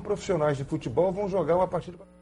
profissionais de futebol vão jogar uma partida.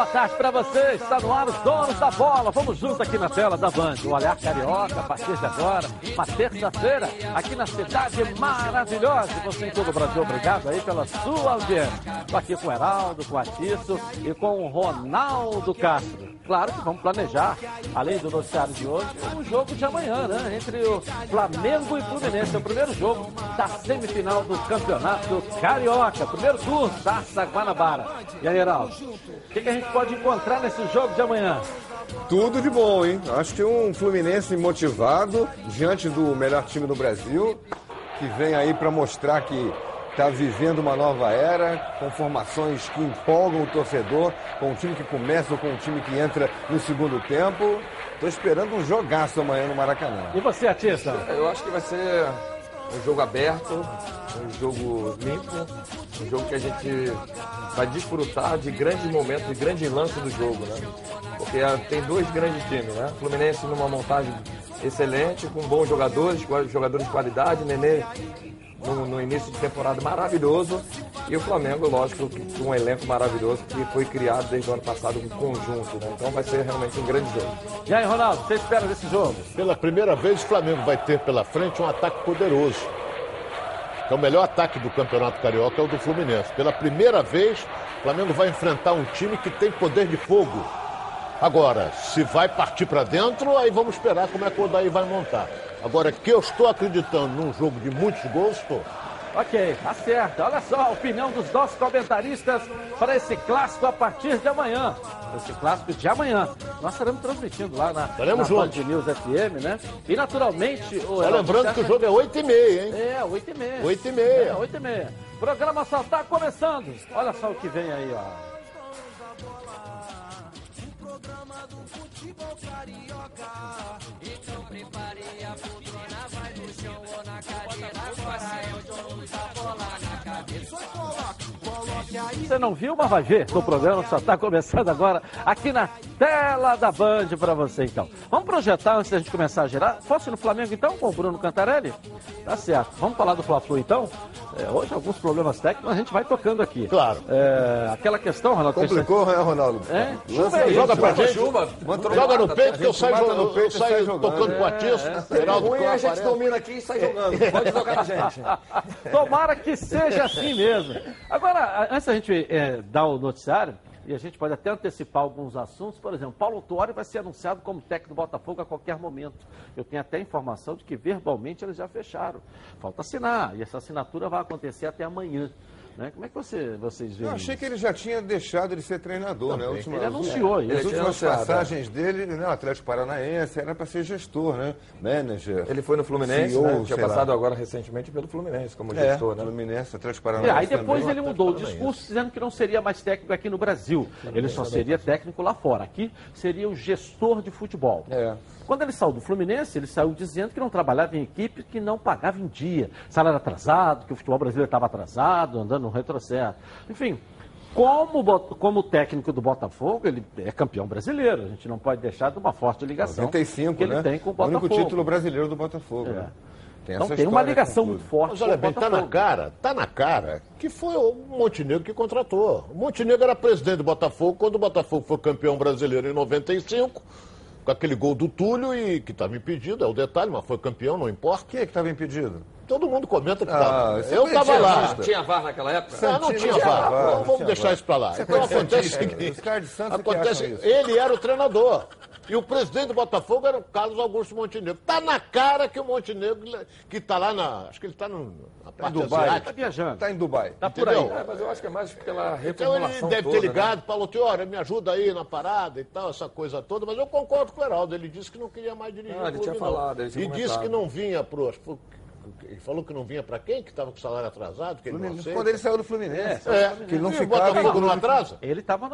Boa tarde para você, está no ar os donos da bola. Vamos juntos aqui na tela da Band. O Olhar Carioca, a partir de agora, uma terça-feira, aqui na cidade maravilhosa. Você em todo o Brasil, obrigado aí pela sua audiência. Estou aqui com o Heraldo, com o Atiço e com o Ronaldo Castro. Claro que vamos planejar, além do noticiário de hoje, o jogo de amanhã, né? Entre o Flamengo e Fluminense. É o primeiro jogo da semifinal do Campeonato Carioca. Primeiro turno, Taça Guanabara. E aí, Heraldo, o que, que a gente pode encontrar nesse jogo de amanhã? Tudo de bom, hein? Acho que um Fluminense motivado diante do melhor time do Brasil, que vem aí para mostrar que está vivendo uma nova era, com formações que empolgam o torcedor, com um time que começa ou com um time que entra no segundo tempo. Estou esperando um jogaço amanhã no Maracanã. E você, Atista? Eu acho que vai ser um jogo aberto, um jogo limpo, um jogo que a gente vai desfrutar de grandes momentos, de grandes lances do jogo, né? Porque tem dois grandes times, né? Fluminense numa montagem excelente, com bons jogadores, jogadores de qualidade, Nenê no, no, início de temporada maravilhoso. E o Flamengo, lógico, com um elenco maravilhoso que foi criado desde o ano passado um conjunto. Né? Então vai ser realmente um grande jogo. E aí, Ronaldo, você espera desse jogo? Pela primeira vez, o Flamengo vai ter pela frente um ataque poderoso. É o melhor ataque do Campeonato Carioca é o do Fluminense. Pela primeira vez, o Flamengo vai enfrentar um time que tem poder de fogo. Agora, se vai partir para dentro, aí vamos esperar como é que o Odaí vai montar. Agora, que eu estou acreditando num jogo de muitos gols, estou. Ok, tá certo. Olha só a opinião dos nossos comentaristas para esse clássico a partir de amanhã. Esse clássico de amanhã. Nós estaremos transmitindo lá na, estaremos na Band News FM, né? E naturalmente... O Só lembrando que o jogo é 8h30, hein? É, 8h30. 8h30. É, 8h30. O programa só está começando. Olha só o que vem aí, ó. Futebol carioca. Então prepare a poltrona, vai no chão ou na cadeira. Agora é o dono da bola na cabeça. Você não viu, mas vai ver. O programa só está começando agora aqui na tela da Band para você, então. Vamos projetar antes da gente começar a girar? Fosse no Flamengo, então, com o Bruno Cantarelli? Tá certo. Vamos falar do Fla-Flu, então? É, hoje, alguns problemas técnicos, a gente vai tocando aqui. Claro. É, aquela questão, Ronaldo... Complicou, né, Ronaldo? É? Chuva aí, joga pra gente. Chuva. Joga no peito que eu saio, eu, eu saio tocando com a. É, é. ruim a gente domina aqui e sai jogando. Pode tocar na gente. Tomara que seja assim mesmo. Agora, antes da gente é, dar o noticiário, e a gente pode até antecipar alguns assuntos. Por exemplo, Paulo Tuori vai ser anunciado como técnico do Botafogo a qualquer momento. Eu tenho até informação de que verbalmente eles já fecharam. Falta assinar, e essa assinatura vai acontecer até amanhã. Né? Como é que você, vocês veem? Eu achei que ele já tinha deixado de ser treinador, né? Última, ele anunciou isso. As últimas passagens é. dele, né? O Atlético Paranaense era para ser gestor, né? Manager. Ele foi no Fluminense, CEO, né? tinha passado lá. agora recentemente pelo Fluminense como é, gestor, né? Fluminense, Atlético Paranaense. É, aí depois também. ele mudou o discurso dizendo que não seria mais técnico aqui no Brasil. Ele só seria técnico lá fora. Aqui seria o gestor de futebol. É. Quando ele saiu do Fluminense, ele saiu dizendo que não trabalhava em equipe que não pagava em dia, salário atrasado, que o futebol brasileiro estava atrasado, andando no retrocesso. Enfim, como, como técnico do Botafogo, ele é campeão brasileiro. A gente não pode deixar de uma forte ligação 95, que ele né? tem com o Botafogo. O único título brasileiro do Botafogo. É. Né? Tem então tem uma ligação muito forte. Mas olha bem, tá na cara, tá na cara que foi o Montenegro que contratou. O Montenegro era presidente do Botafogo quando o Botafogo foi campeão brasileiro em 95 com aquele gol do Túlio e que estava impedido, é o detalhe, mas foi campeão, não importa. Quem é que estava impedido? Todo mundo comenta que estava. Ah, eu estava lá. Tinha VAR naquela época? Não, não tinha VAR. VAR. Vamos tinha deixar VAR. isso para lá. Você então acontece o seguinte: Santos acontece, ele era o treinador. E o presidente do Botafogo era o Carlos Augusto Montenegro. Tá na cara que o Montenegro, que está lá na. Acho que ele está na tá parte em Dubai. Está viajando. Está em Dubai. Está por aí. É, mas eu acho que é mais pela reformulação Então ele deve toda, ter ligado, né? falou, olha, me ajuda aí na parada e tal, essa coisa toda. Mas eu concordo com o Heraldo. Ele disse que não queria mais dirigir ah, ele tinha falado, ele tinha E disse que não vinha para ele falou que não vinha para quem? Que estava com salário atrasado? Que ele Quando ele saiu do Fluminense. É, é. que ele não ficava em não atrasa. Ele estava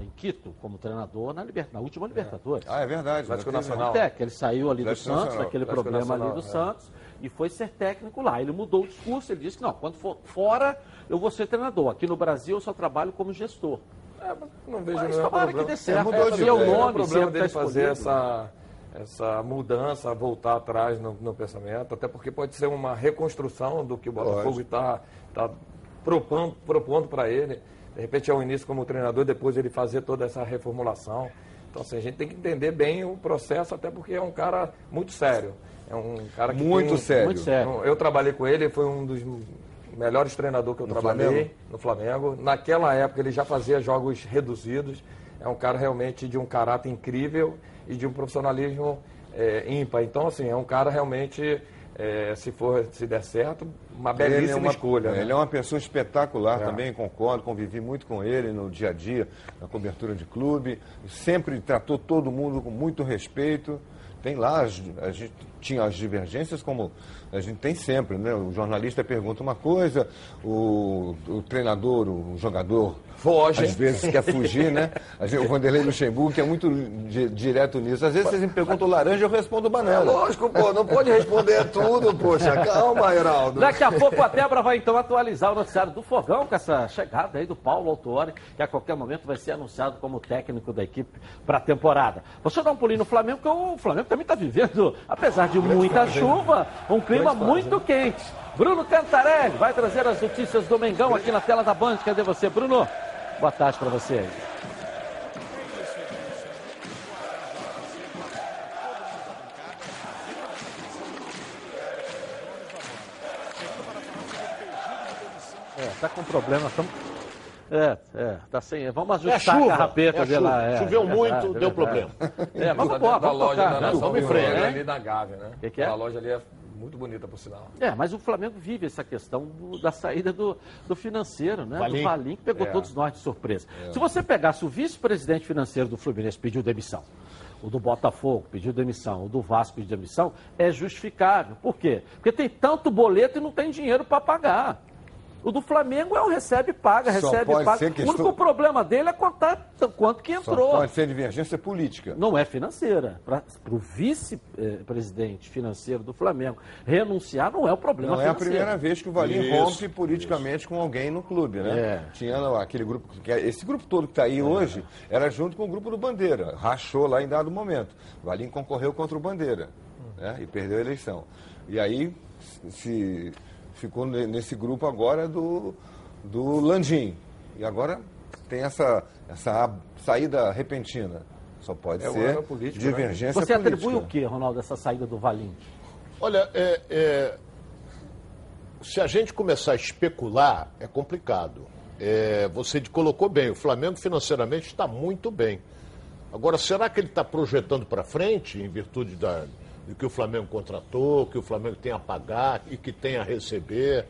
em Quito como treinador na, liber... na última Libertadores. Ah, é verdade. Atlético Nacional. É, que ele saiu ali do Santos, daquele problema Nacional, ali do é. Santos, e foi ser técnico lá. Ele mudou o discurso, ele disse que não, quando for fora eu vou ser treinador. Aqui no Brasil eu só trabalho como gestor. É, não vejo Mas nenhum tomara problema. que dê certo. É, mudou de É, o. Não é nome problema sempre dele tá fazer essa, essa mudança, voltar atrás no, no pensamento, até porque pode ser uma reconstrução do que o Botafogo está tá propondo, propondo para ele. De repente é o início como treinador, depois ele fazer toda essa reformulação. Então, assim, a gente tem que entender bem o processo, até porque é um cara muito sério. É um cara que Muito tem sério. Muito sério. eu trabalhei com ele, foi um dos melhores treinadores que eu No trabalhei Flamengo? no Flamengo. Naquela época ele já fazia jogos reduzidos. É um cara realmente de um caráter incrível e de um profissionalismo é, ímpar. Então, assim, é um cara realmente, é, se for, se der certo, uma Ele belíssima é uma, escolha. né? Ele é uma pessoa espetacular É. também, concordo, convivi muito com ele no dia a dia, na cobertura de clube. Sempre tratou todo mundo com muito respeito. Tem lá, a gente tinha as divergências como a gente tem sempre, né? O jornalista pergunta uma coisa, o, o treinador, o jogador Foge. às vezes quer fugir, né? A gente- O Vanderlei Luxemburgo, que é muito di- direto nisso. Às vezes vocês me perguntam laranja, eu respondo É banana. lógico, pô, não pode responder tudo, poxa. Calma, Heraldo. Daqui a pouco a Débora vai então atualizar o noticiário do Fogão com essa chegada aí do Paulo Autuori, que a qualquer momento vai ser anunciado como técnico da equipe para a temporada. Eu dar um pulinho no Flamengo, porque o Flamengo também está vivendo, apesar de muita chuva, um clima muito quente. Bruno Cantarelli vai trazer as notícias do Mengão aqui na tela da Band. Cadê você, Bruno? Boa tarde para você. É, tá com problema. Tamo... É, é, tá sem. Vamos É ajustar chuva, a carrapeta é chuva. lá. é, Choveu é muito, é deu problema. É, vamos Da- embora, da vamos loja tocar, da né? Nação Vamos em frente, né? ali da Gávea, né? Que que é? A loja ali é muito bonita, por sinal. É, mas o Flamengo vive essa questão do- da saída do, do financeiro, né? Valim. Do Valim, que pegou É. todos nós de surpresa. Se você pegasse o vice-presidente financeiro do Fluminense pediu demissão, o do Botafogo pediu demissão, o do Vasco pediu demissão, é justificável. Por quê? Porque tem tanto boleto e não tem dinheiro para pagar. O do Flamengo é o recebe paga, Só recebe pode paga. ser O único problema dele é contar quanto que Só entrou. pode ser divergência política. Não é financeira. Para o vice-presidente financeiro do Flamengo renunciar não é o problema Não é a financeiro. primeira vez que o Valim Isso, rompe politicamente com alguém no clube, né? É. Tinha lá aquele grupo, que- esse grupo todo que está aí hoje era junto com o grupo do Bandeira. Rachou lá em dado momento. O Valim concorreu contra o Bandeira né? e perdeu a eleição. E aí se ficou ne- nesse grupo agora do, do Landim. E agora tem essa, essa saída repentina. Só pode É, ser é político, divergência Você política. atribui o que, Ronaldo, essa saída do Valim? Olha, é, é, se a gente começar a especular, é complicado. É, você colocou bem, o Flamengo financeiramente está muito bem. Agora, será que ele está projetando para frente, em virtude da, que o Flamengo contratou, que o Flamengo tem a pagar e que tem a receber?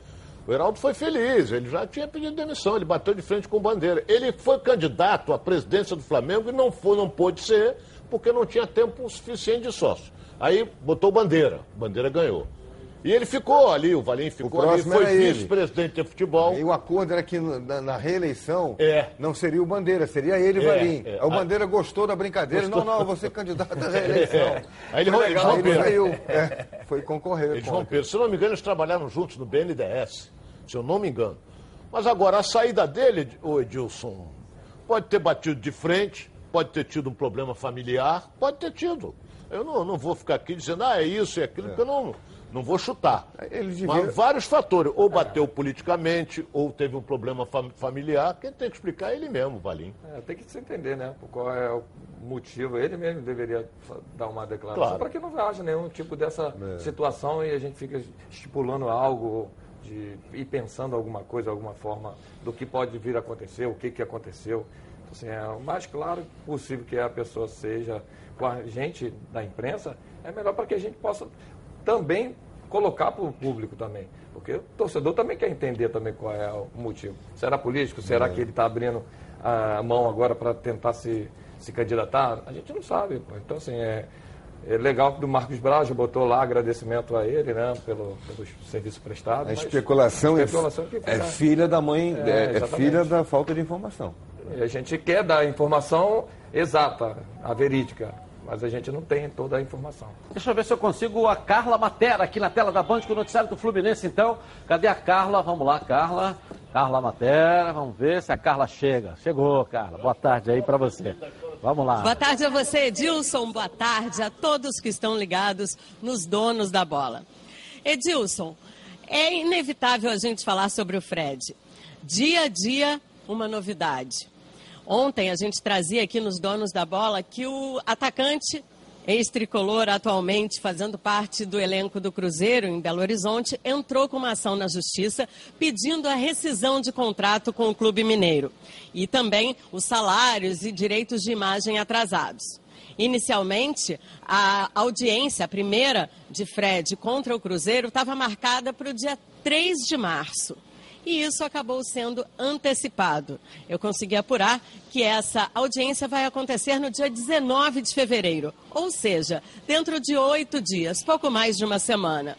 O Heraldo foi feliz, ele já tinha pedido demissão, ele bateu de frente com Bandeira. Ele foi candidato à presidência do Flamengo e não, foi, não pôde ser, porque não tinha tempo suficiente de sócio. Aí botou Bandeira, Bandeira ganhou. E ele ficou ali, o Valim ficou ali, próximo foi ele. vice-presidente de futebol. E o acordo era que na, na reeleição É. não seria o Bandeira, seria ele É, Valim. é. O Bandeira gostou da brincadeira. Não, não, eu vou ser candidato à reeleição. É. Aí ele, Foi eles legal, ele romperam. saiu. É, foi concorrer. Eles contra. romperam. Se não me engano, eles trabalharam juntos no BNDES, se eu não me engano. Mas agora, a saída dele, ô Edilson, pode ter batido de frente, pode ter tido um problema familiar, pode ter tido. Eu não, não vou ficar aqui dizendo, ah, é isso e aquilo, porque eu não, não vou chutar. Ele devia- Mas vários fatores. Ou bateu politicamente, ou teve um problema fam- familiar. Quem tem que explicar é ele mesmo, Valim. É, tem que se entender, né? Qual é o motivo. Ele mesmo deveria dar uma declaração Claro. para que não haja nenhum tipo dessa situação e a gente fica estipulando algo de ir pensando alguma coisa, alguma forma do que pode vir a acontecer, o que, que aconteceu. Então, assim, é o mais claro possível que a pessoa seja com a gente da imprensa, é melhor para que a gente possa também colocar para o público também. Porque o torcedor também quer entender também qual é o motivo. Será político? Será que ele está abrindo a mão agora para tentar se, se candidatar? A gente não sabe. pô. Então, assim, é, é legal que o Marcos Braz já botou lá agradecimento a ele, né, pelo, pelo serviço prestado. A especulação, é- especulação que é, fica- filha da mãe, É, é, é filha da falta de informação. E a gente quer dar a informação exata, a verídica, mas a gente não tem toda a informação. Deixa eu ver se eu consigo a Carla Matera aqui na tela da Band com o noticiário do Fluminense, então. Cadê a Carla? Vamos lá, Carla. Carla Matera, vamos ver se a Carla chega. Chegou, Carla. Boa tarde aí para você. Vamos lá. Boa tarde a você, Edilson. Boa tarde a todos que estão ligados nos donos da bola. Edilson, é inevitável a gente falar sobre o Fred. Dia a dia, uma novidade. Ontem a gente trazia aqui nos donos da bola que o atacante ex-tricolor, atualmente fazendo parte do elenco do Cruzeiro em Belo Horizonte, entrou com uma ação na Justiça pedindo a rescisão de contrato com o Clube Mineiro e também os salários e direitos de imagem atrasados. Inicialmente, a audiência, a primeira de Fred contra o Cruzeiro, estava marcada para o dia 3 de março e isso acabou sendo antecipado. Eu consegui apurar que essa audiência vai acontecer no dia 19 de fevereiro, ou seja, dentro de oito dias, pouco mais de uma semana.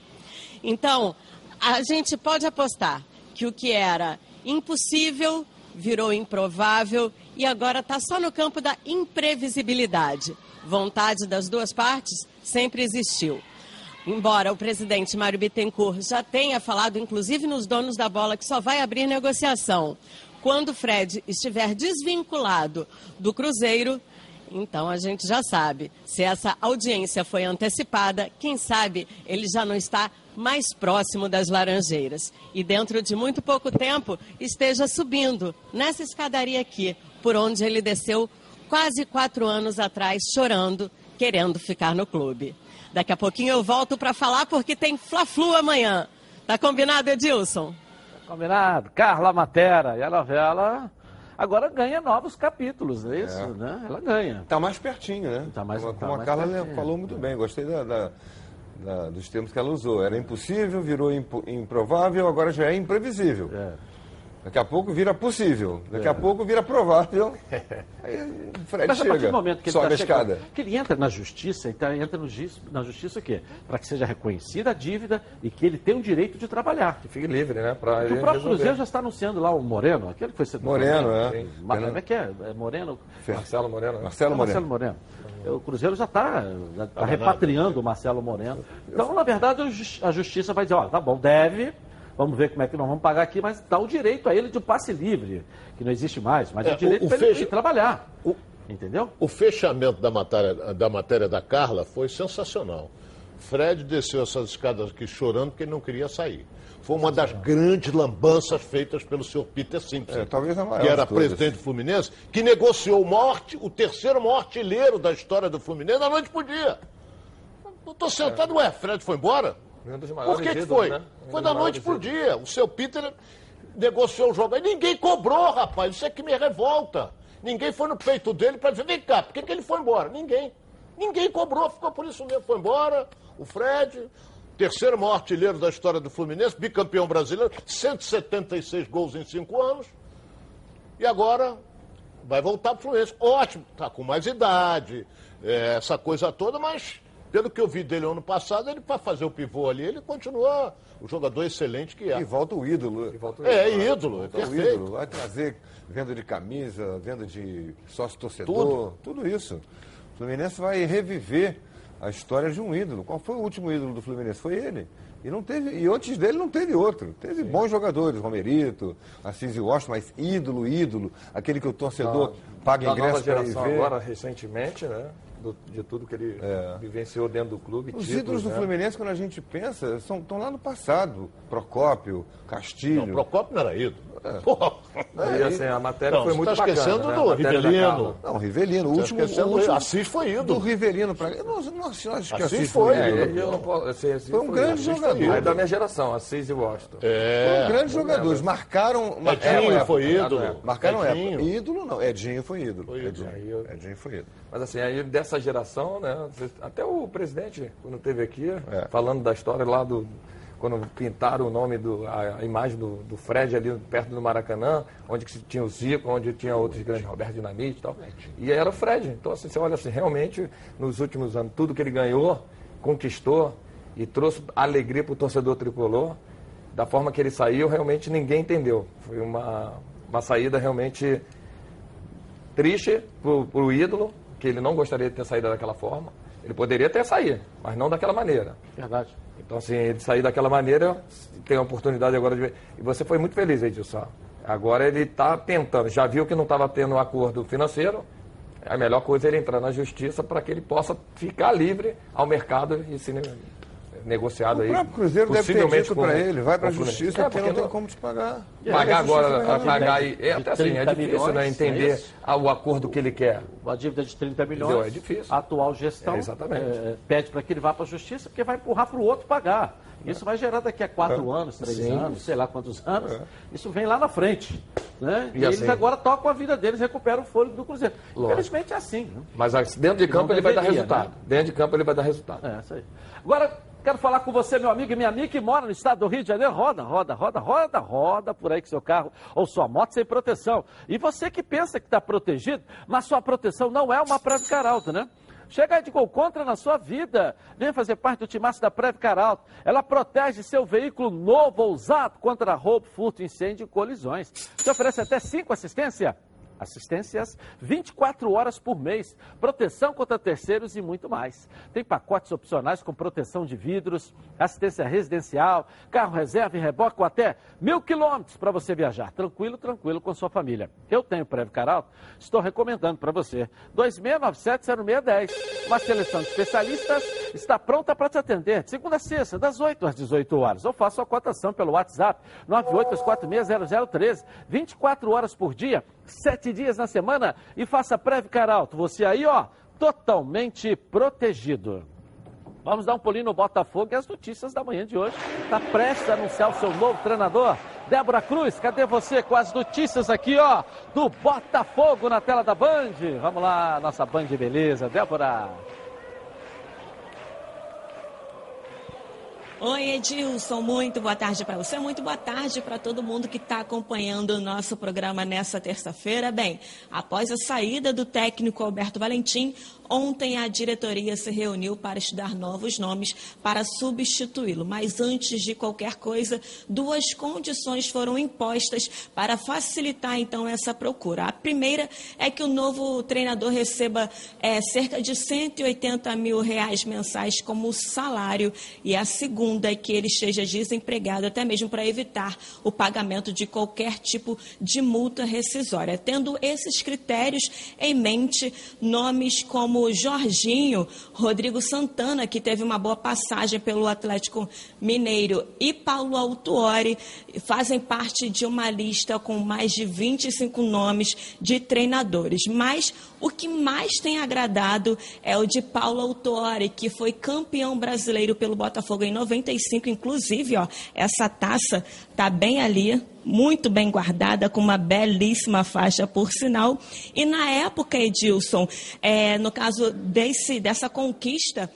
Então, a gente pode apostar que o que era impossível virou improvável e agora está só no campo da imprevisibilidade. Vontade das duas partes sempre existiu. Embora o presidente Mário Bittencourt já tenha falado, inclusive nos donos da bola, que só vai abrir negociação quando Fred estiver desvinculado do Cruzeiro, então a gente já sabe. Se essa audiência foi antecipada, quem sabe ele já não está mais próximo das Laranjeiras. E dentro de muito pouco tempo esteja subindo nessa escadaria aqui, por onde ele desceu quase quatro anos atrás, chorando, querendo ficar no clube. Daqui a pouquinho eu volto para falar porque tem Fla-Flu amanhã. Tá combinado, Edilson? Combinado. Carla Matera. E a novela agora ganha novos capítulos, é isso? É. Né? Ela ganha. Está mais pertinho, né? Tá mais, como, tá como mais a Carla pertinho. falou muito bem, gostei da, da, da, dos termos que ela usou. Era impossível, virou improvável, agora já é imprevisível. É. Daqui a pouco vira possível, daqui é. a pouco vira provável. Aí o Fred Mas chega, a partir do momento que ele sobe tá a escada. que ele entra na justiça, então entra no, na justiça o quê? Para que seja reconhecida a dívida e que ele tenha o direito de trabalhar. Que fique livre, né? Pra o próprio Cruzeiro já está anunciando lá o Moreno, aquele que foi ser Moreno, é. Mas como é que é? é Moreno? Marcelo Moreno. Né? Marcelo Moreno. Marcelo Moreno. O Cruzeiro já está tá repatriando o Marcelo Moreno. Então, na verdade, a justiça vai dizer, ó, tá bom, deve, vamos ver como é que nós vamos pagar aqui, mas dá o direito a ele de um passe livre, que não existe mais, mas é, o direito para ele trabalhar. O, entendeu? O fechamento da matéria, da matéria da Carla foi sensacional. Fred desceu essas escadas aqui chorando porque ele não queria sair. Foi uma das grandes lambanças feitas pelo senhor Peter Simpson, é, talvez a maior que era presidente do Fluminense, que negociou morte, o terceiro maior artilheiro da história do Fluminense, da noite por dia. Não estou sentado, é. ué, Fred foi embora? Um Por que, que foi? Né? Foi da noite pro dia. O seu Peter negociou o jogo. Aí ninguém cobrou, rapaz. Isso é que me revolta. Ninguém foi no peito dele para dizer, vem cá, por que, que ele foi embora? Ninguém. Ninguém cobrou, ficou por isso mesmo. Foi embora, o Fred, terceiro maior artilheiro da história do Fluminense, bicampeão brasileiro, 176 gols em cinco anos. E agora vai voltar para o Fluminense. Ótimo, tá com mais idade, é, essa coisa toda, mas pelo que eu vi dele ano passado, ele para fazer o pivô ali, ele continua o jogador excelente que é. E volta o ídolo. Volta o é, ídolo, é, ídolo, é ídolo. Vai trazer venda de camisa, venda de sócio-torcedor, tudo. tudo isso. O Fluminense vai reviver a história de um ídolo. Qual foi o último ídolo do Fluminense? Foi ele. E, não teve, e antes dele não teve outro. Teve Sim. bons jogadores, Romerito, Assis e Washington, mas ídolo, ídolo, aquele que o torcedor não, paga ingresso para ver. agora, recentemente, né? Do, de tudo que ele é. vivenciou dentro do clube. Os títulos, ídolos do né? Fluminense, quando a gente pensa, estão lá no passado. Procópio, Castilho. Não, Procópio não era ídolo. É. E assim, a matéria não, foi muito tá bacana. esquecendo né? do Rivelino. Não, Rivelino. O último, o último. Assis foi ídolo. Do Rivelino para. Nossa, nossa, Assis, Assis foi. ídolo. Assim, assim, foi um foi grande jogador. Aí da minha geração, Assis e Washington. É. Foram grandes jogadores. Marcaram. Edinho época, foi ídolo. Marcaram Edinho. época. Ídolo não. Edinho foi ídolo. Foi ídolo. Edinho, Edinho foi ídolo. Mas assim, aí dessa geração, né? Até o presidente, quando esteve aqui, é. falando da história lá do quando pintaram o nome, do, a, a imagem do, do, Fred ali perto do Maracanã, onde tinha o Zico, onde tinha outros grandes, Roberto Dinamite e tal. E era o Fred. Então, assim, você olha assim, realmente, nos últimos anos, tudo que ele ganhou, conquistou e trouxe alegria para o torcedor tricolor, da forma que ele saiu, realmente ninguém entendeu. Foi uma, uma saída realmente triste para o ídolo, que ele não gostaria de ter saído daquela forma. Ele poderia ter saído, mas não daquela maneira. Verdade. Então, assim, ele sair daquela maneira, tem a oportunidade agora de. E você foi muito feliz, Edilson. Agora ele está tentando, já viu que não estava tendo um acordo financeiro, a melhor coisa é ele entrar na justiça para que ele possa ficar livre ao mercado e se negociado aí. O próprio Cruzeiro deve ter dito para ele, vai para a justiça é, porque, porque não tem como te pagar. Pagar agora, pagar aí, é até assim, é difícil milhões, né, entender é o acordo que ele quer. A dívida de 30 milhões, Entendeu? é difícil. a atual gestão é, pede para que ele vá para a justiça, porque vai empurrar para o outro pagar. Isso vai gerar daqui a quatro é. anos, três Sim. anos, sei lá quantos anos. É. Isso vem lá na frente. Né? E, e assim, eles agora tocam a vida deles, recuperam o fôlego do Cruzeiro. Lógico. Infelizmente é assim. Né? Mas dentro de campo ele deveria, vai dar resultado. Né? Dentro de campo ele vai dar resultado. É, isso aí. Agora, quero falar com você, meu amigo e minha amiga que mora no estado do Rio de Janeiro. Roda, roda, roda, roda, roda por aí com seu carro ou sua moto sem proteção. E você que pensa que está protegido, mas sua proteção não é uma Preve Caralto, né? Chega de gol contra na sua vida. Vem fazer parte do timaço da Preve Caralto. Ela protege seu veículo novo ou usado contra roubo, furto, incêndio e colisões. Te oferece até cinco assistência assistências 24 horas por mês, proteção contra terceiros e muito mais. Tem pacotes opcionais com proteção de vidros, assistência residencial, carro reserva e reboque com até mil quilômetros para você viajar. Tranquilo, tranquilo com sua família. Eu tenho Preve Caralto, estou recomendando para você. 2697-0610. Uma seleção de especialistas está pronta para te atender de segunda a sexta, das 8 às 18 horas. Ou faça a cotação pelo WhatsApp 982460013. 24 horas por dia sete dias na semana e faça Preve Caralto. Você aí, ó, totalmente protegido. Vamos dar um pulinho no Botafogo e as notícias da manhã de hoje. Está prestes a anunciar o seu novo treinador. Débora Cruz, cadê você com as notícias aqui, ó, do Botafogo na tela da Band? Vamos lá, nossa Band Beleza. Débora. Oi, Edilson, muito boa tarde para você, muito boa tarde para todo mundo que está acompanhando o nosso programa nessa terça-feira. Bem, após a saída do técnico Alberto Valentim, Ontem a diretoria se reuniu para estudar novos nomes para substituí-lo, mas antes de qualquer coisa, duas condições foram impostas para facilitar então essa procura. A primeira é que o novo treinador receba é, cerca de 180 mil reais mensais como salário e a segunda é que ele esteja desempregado, até mesmo para evitar o pagamento de qualquer tipo de multa rescisória. Tendo esses critérios em mente, nomes como como Jorginho, Rodrigo Santana, que teve uma boa passagem pelo Atlético Mineiro, e Paulo Autuori, fazem parte de uma lista com mais de 25 nomes de treinadores. Mas o que mais tem agradado é o de Paulo Autuori, que foi campeão brasileiro pelo Botafogo em 95, inclusive, ó, essa taça está bem ali, muito bem guardada, com uma belíssima faixa, por sinal. E na época, Edilson, é, no caso desse, dessa conquista,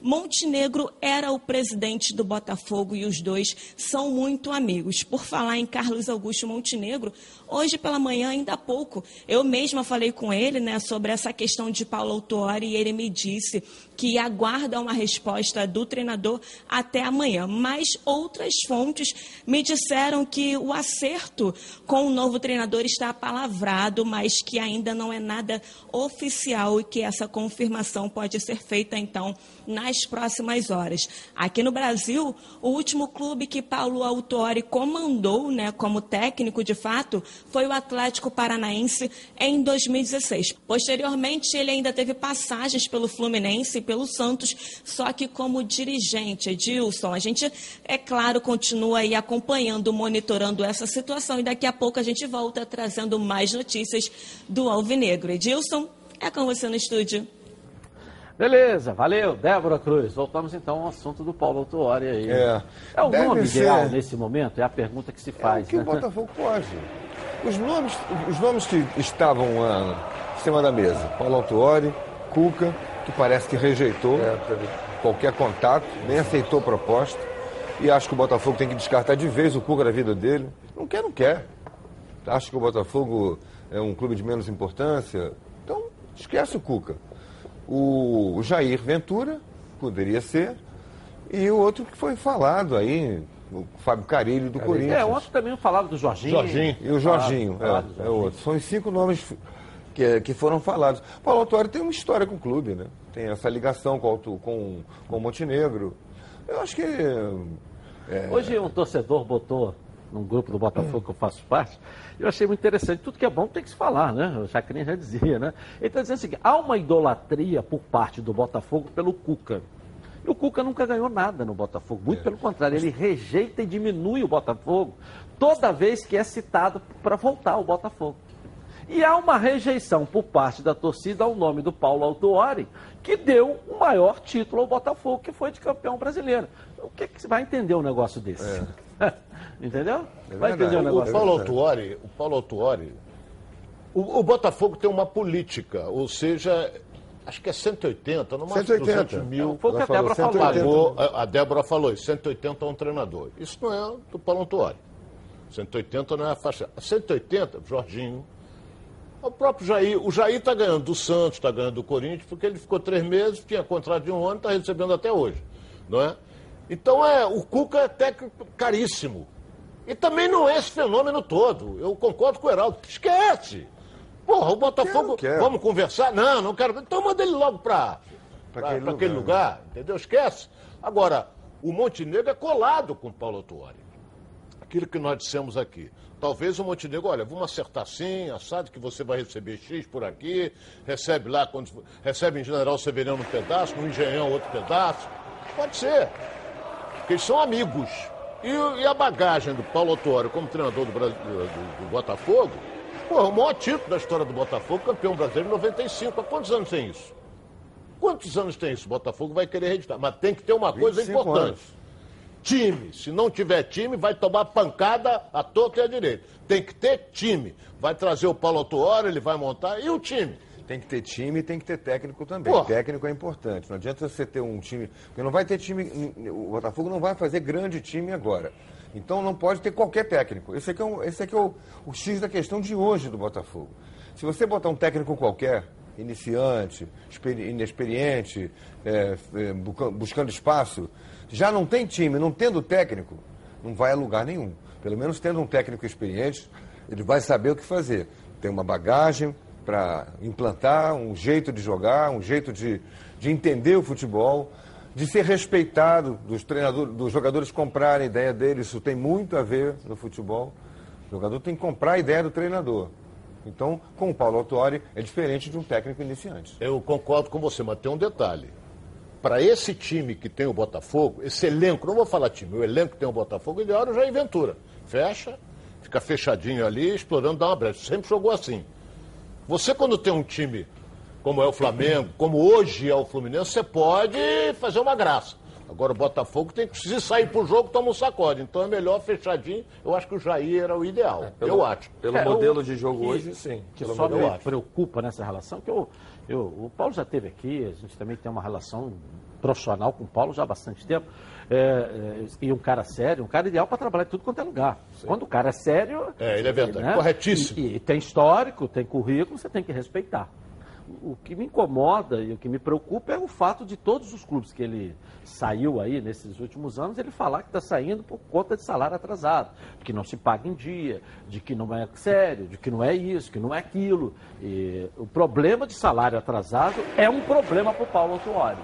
Montenegro era o presidente do Botafogo e os dois são muito amigos. Por falar em Carlos Augusto Montenegro, hoje pela manhã, ainda há pouco, eu mesma falei com ele né, sobre essa questão de Paulo Autuori e ele me disse que aguarda uma resposta do treinador até amanhã. Mas outras fontes me disseram que o acerto com o novo treinador está palavrado, mas que ainda não é nada oficial e que essa confirmação pode ser feita então nas próximas horas. Aqui no Brasil, o último clube que Paulo Autori comandou, né, como técnico de fato, foi o Atlético Paranaense em 2016. Posteriormente, ele ainda teve passagens pelo Fluminense pelo Santos, só que como dirigente, Edilson, a gente, é claro, continua aí acompanhando, monitorando essa situação e daqui a pouco a gente volta trazendo mais notícias do Alvinegro. Edilson, é com você no estúdio. Beleza, valeu, Débora Cruz. Voltamos então ao assunto do Paulo Autuori aí. É, é o nome ser... ideal nesse momento? É a pergunta que se faz. É o que né? o Botafogo pode. Os nomes, os nomes que estavam uh, em cima da mesa, Paulo Autuori, Cuca, que parece que rejeitou é, qualquer contato, nem aceitou proposta. E acho que o Botafogo tem que descartar de vez o Cuca da vida dele. Não quer, não quer. Acho que o Botafogo é um clube de menos importância. Então, esquece o Cuca. O Jair Ventura, poderia ser, e o outro que foi falado aí, o Fábio Carilho do Carilho. Corinthians. É, ontem também falava do Jorginho. Jorginho. E o Jorginho, ah, é, Jorginho. é outro. São os cinco nomes que, que foram falados. Paulo Autuari tem uma história com o clube, né? Tem essa ligação com, com, com o Montenegro. Eu acho que. É... Hoje um torcedor botou num grupo do Botafogo que eu faço parte, eu achei muito interessante. Tudo que é bom tem que se falar, né? O Chacrin já dizia, né? Ele está dizendo assim, há uma idolatria por parte do Botafogo pelo Cuca. E o Cuca nunca ganhou nada no Botafogo. Muito é. pelo contrário, ele rejeita e diminui o Botafogo toda vez que é citado para voltar ao Botafogo. E há uma rejeição por parte da torcida ao nome do Paulo Autuori, que deu o maior título ao Botafogo, que foi de campeão brasileiro. O que, que você vai entender um negócio desse? É. Entendeu? É vai entender um negócio. O Paulo Autuori, o Paulo Autuori, o, o Botafogo tem uma política, ou seja, acho que é 180, no máximo 180. 200 mil. Foi o que a Débora falou. Pagou, a, a Débora falou, 180 é um treinador. Isso não é do Paulo Autuori. 180 não é a faixa. 180, Jorginho, o próprio Jair, o Jair está ganhando do Santos, está ganhando do Corinthians, porque ele ficou três meses, tinha contrato de um ano, está recebendo até hoje, não é? Então é, o Cuca é técnico caríssimo. E também não é esse fenômeno todo. Eu concordo com o Heraldo. Esquece! Porra, o Botafogo. Quero, Vamos conversar? Não, não quero. Então manda ele logo para aquele, lugar, aquele lugar, entendeu? Esquece. Agora, o Montenegro é colado com o Paulo Autuori. Aquilo que nós dissemos aqui. Talvez o Montenegro, olha, vamos acertar sim, assado que você vai receber X por aqui, recebe lá, quando, recebe em General Severiano um pedaço, no Engenhão outro pedaço. Pode ser. Porque eles são amigos. E, e a bagagem do Paulo Autuori como treinador do, Brasil, do, do Botafogo, pô, o maior título da história do Botafogo, campeão brasileiro em 95. Há quantos anos tem isso? Quantos anos tem isso? O Botafogo vai querer reeditar. Mas tem que ter uma coisa importante. Anos time. Se não tiver time, vai tomar pancada à toa e à direita. Tem que ter time. Vai trazer o Paulo Autuori, ele vai montar. E o time? Tem que ter time e tem que ter técnico também. Porra. Técnico é importante. Não adianta você ter um time. Porque não vai ter time. O Botafogo não vai fazer grande time agora. Então não pode ter qualquer técnico. Esse aqui é, um, esse aqui é o, o X da questão de hoje do Botafogo. Se você botar um técnico qualquer, iniciante, inexperiente, é, é, buscando espaço, já não tem time, não tendo técnico, não vai a lugar nenhum. Pelo menos tendo um técnico experiente, ele vai saber o que fazer. Tem uma bagagem para implantar, um jeito de jogar, um jeito de, de entender o futebol, de ser respeitado, dos treinadores, dos jogadores comprarem a ideia dele. Isso tem muito a ver no futebol. O jogador tem que comprar a ideia do treinador. Então, com o Paulo Autori, é diferente de um técnico iniciante. Eu concordo com você, mas tem um detalhe para esse time que tem o Botafogo, esse elenco, não vou falar time, o elenco que tem o Botafogo, ele olha já é Ventura. Fecha, fica fechadinho ali, explorando, dá uma brecha. Sempre jogou assim. Você, quando tem um time como é o Flamengo, como hoje é o Fluminense, você pode fazer uma graça. Agora o Botafogo tem que, se sair pro jogo, toma um sacode. Então é melhor fechadinho. Eu acho que o Jair era o ideal. É, pelo, eu acho. Pelo é, modelo de jogo hoje, sim. Que só me preocupa nessa relação, que eu, eu, o Paulo já esteve aqui, a gente também tem uma relação profissional com o Paulo já há bastante tempo. É, é, e um cara sério, um cara ideal para trabalhar em tudo quanto é lugar. Sim. Quando o cara é sério. É, ele é verdade, né? corretíssimo. E, e, tem histórico, tem currículo, você tem que respeitar. O que me incomoda e o que me preocupa é o fato de todos os clubes que ele saiu aí nesses últimos anos, ele falar que está saindo por conta de salário atrasado, de que não se paga em dia, de que não é sério, de que não é isso, que não é aquilo. E o problema de salário atrasado é um problema para o Paulo Autuori.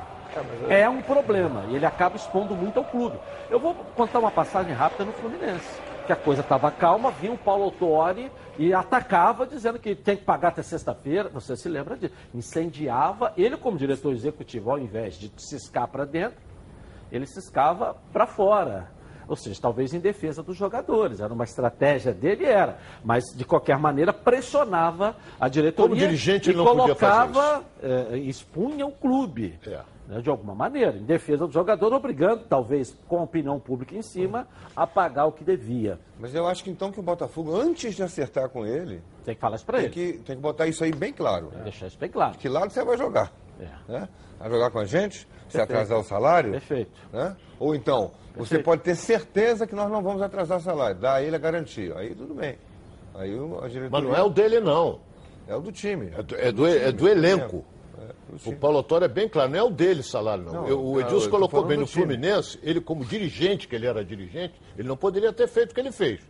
É, é um problema e ele acaba expondo muito ao clube. Eu vou contar uma passagem rápida no Fluminense que a coisa estava calma, vinha o Paulo Autuori e atacava, dizendo que tem que pagar até sexta-feira. Você se lembra disso? Incendiava. Ele, como diretor executivo, ao invés de ciscar para dentro, ele ciscava para fora. Ou seja, talvez em defesa dos jogadores. Era uma estratégia dele, era. Mas, de qualquer maneira, pressionava a diretoria. Como dirigente, e ele não colocava, eh, expunha o clube. É. Né, de alguma maneira, em defesa do jogador, obrigando, talvez, com a opinião pública em cima, a pagar o que devia. Mas eu acho que então que o Botafogo, antes de acertar com ele. Tem que falar isso para ele. Que, tem que botar isso aí bem claro. É. Deixar isso bem claro. De que lado você vai jogar? É. Né? Vai jogar com a gente? Se atrasar o salário? Perfeito. Né? Ou então, Perfeito. você pode ter certeza que nós não vamos atrasar o salário. Dá a ele a garantia. Aí tudo bem. Aí a diretoria... Mas não é o dele, não. É o do time. É do, é do, é do elenco. É, o Paulo Autório é bem claro, não é o dele salário, não. não Eu, o Edilson colocou bem no Fluminense, ele como dirigente, que ele era dirigente, ele não poderia ter feito o que ele fez.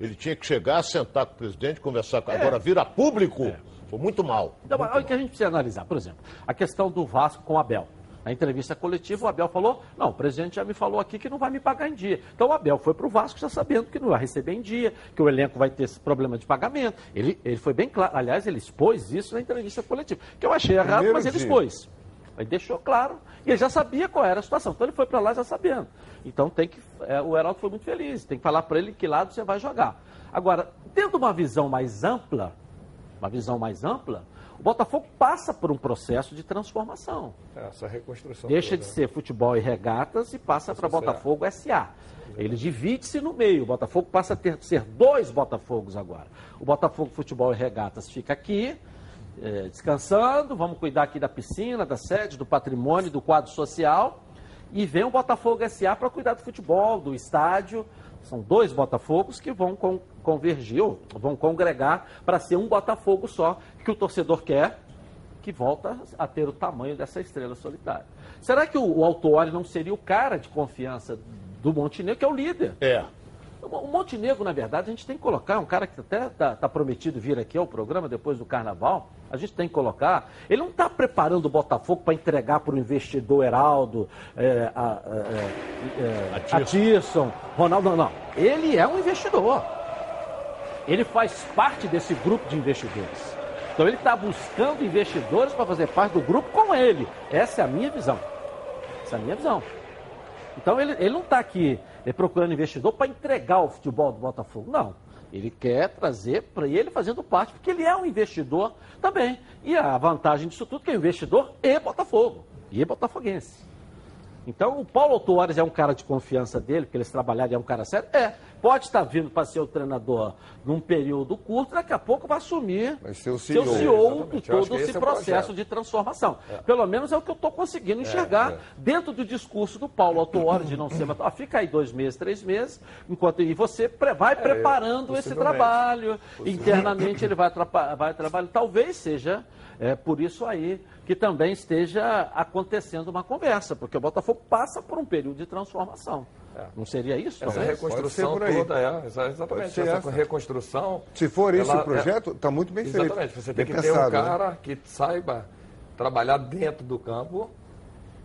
Ele tinha que chegar, sentar com o presidente, conversar com. É. Agora, vira público. É. Foi muito mal. Então, muito olha o que a gente precisa analisar. Por exemplo, a questão do Vasco com o Abel. Na entrevista coletiva, o Abel falou: não, o presidente já me falou aqui que não vai me pagar em dia. Então o Abel foi para o Vasco já sabendo que não vai receber em dia, que o elenco vai ter esse problema de pagamento. Ele, ele foi bem claro. Aliás, ele expôs isso na entrevista coletiva. Que eu achei errado, Primeiro mas ele dia. expôs. Ele deixou claro. E ele já sabia qual era a situação. Então ele foi para lá já sabendo. Então tem que. é, o Heraldo foi muito feliz. Tem que falar para ele que lado você vai jogar. Agora, tendo uma visão mais ampla, uma visão mais ampla, o Botafogo passa por um processo de transformação. Essa reconstrução. Deixa toda, de né? ser futebol e regatas e passa para é. Botafogo SA. Ele divide-se no meio. O Botafogo passa a ter, ser dois Botafogos agora. O Botafogo Futebol e Regatas fica aqui, eh, descansando. Vamos cuidar aqui da piscina, da sede, do patrimônio, do quadro social. E vem o Botafogo SA para cuidar do futebol, do estádio. São dois Botafogos que vão con- convergir, ou vão congregar para ser um Botafogo só, que o torcedor quer, que volta a ter o tamanho dessa estrela solitária. Será que o, o Autuori não seria o cara de confiança do Montenegro, que é o líder? É. O Montenegro, na verdade, a gente tem que colocar, um cara que até está prometido vir aqui ao programa depois do Carnaval, a gente tem que colocar. Ele não está preparando o Botafogo para entregar para o investidor Heraldo, é, a, a, é, é, a Ronaldo, não, não. Ele é um investidor. Ele faz parte desse grupo de investidores. Então ele está buscando investidores para fazer parte do grupo com ele. Essa é a minha visão. Essa é a minha visão. Então ele, ele não está aqui eh, procurando investidor para entregar o futebol do Botafogo. Não. Ele quer trazer para ele fazendo parte, porque ele é um investidor também. E a vantagem disso tudo é que é investidor e Botafogo. E é botafoguense. Então, o Paulo Autuares é um cara de confiança dele, porque eles trabalharam, é um cara sério? É. Pode estar vindo para ser o treinador num período curto, daqui a pouco vai assumir Vai ser o ser o CEO. CEO de todo esse esse é processo projeto. de transformação. Pelo menos é o que eu estou conseguindo enxergar é. dentro do discurso do Paulo Autuori de não ser... Ah, fica aí dois meses, três meses, enquanto e você vai preparando esse trabalho. Internamente ele vai, vai trabalhar. Talvez seja é, por isso aí que também esteja acontecendo uma conversa, porque o Botafogo passa por um período de transformação. Não seria isso? Essa talvez? reconstrução toda, é, exa- exatamente. Essa, essa. reconstrução. Se for isso ela o projeto, está muito bem feito. Exatamente. Você tem Bem que ter pensado, um né? cara que saiba trabalhar dentro do campo,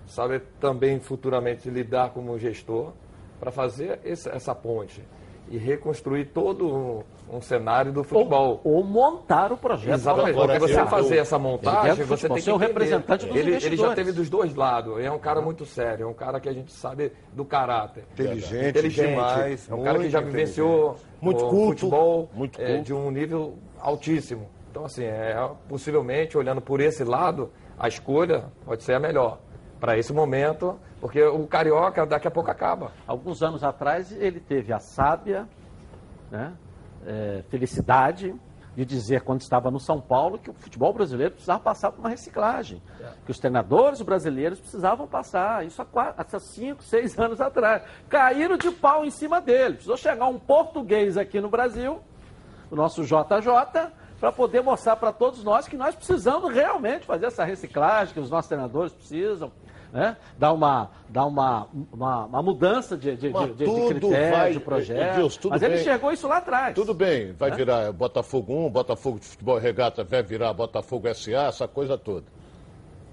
sabe também futuramente lidar como gestor, para fazer esse- essa ponte e reconstruir todo um, um cenário do futebol. Ou, ou montar o projeto. Exatamente, Agora, porque você eu- fazer essa Ele montagem, quer você futebol, tem que ser o representante dos ele, ele já teve dos dois lados, é um cara muito sério, é um cara que a gente sabe do caráter. Inteligente, Inteligente, demais. é um cara que já vivenciou Muito o culto, futebol muito é, de um nível altíssimo. Então, assim, é, possivelmente, olhando por esse lado, a escolha pode ser a melhor para esse momento, porque o Carioca daqui a pouco acaba. Alguns anos atrás, ele teve a sábia né, é, felicidade de dizer, quando estava no São Paulo, que o futebol brasileiro precisava passar por uma reciclagem. Que os treinadores brasileiros precisavam passar. Isso há, quatro, há cinco, seis anos atrás. Caíram de pau em cima dele. Precisou chegar um português aqui no Brasil, o nosso JJ, para poder mostrar para todos nós que nós precisamos realmente fazer essa reciclagem, que os nossos treinadores precisam. Né? Dar, uma, dar uma, uma, uma mudança de, de, de, de critério, vai- de projeto. Tudo Mas ele bem. enxergou isso lá atrás. Tudo bem, vai virar Botafogo 1, Botafogo de Futebol Regata vai virar Botafogo SA, essa coisa toda.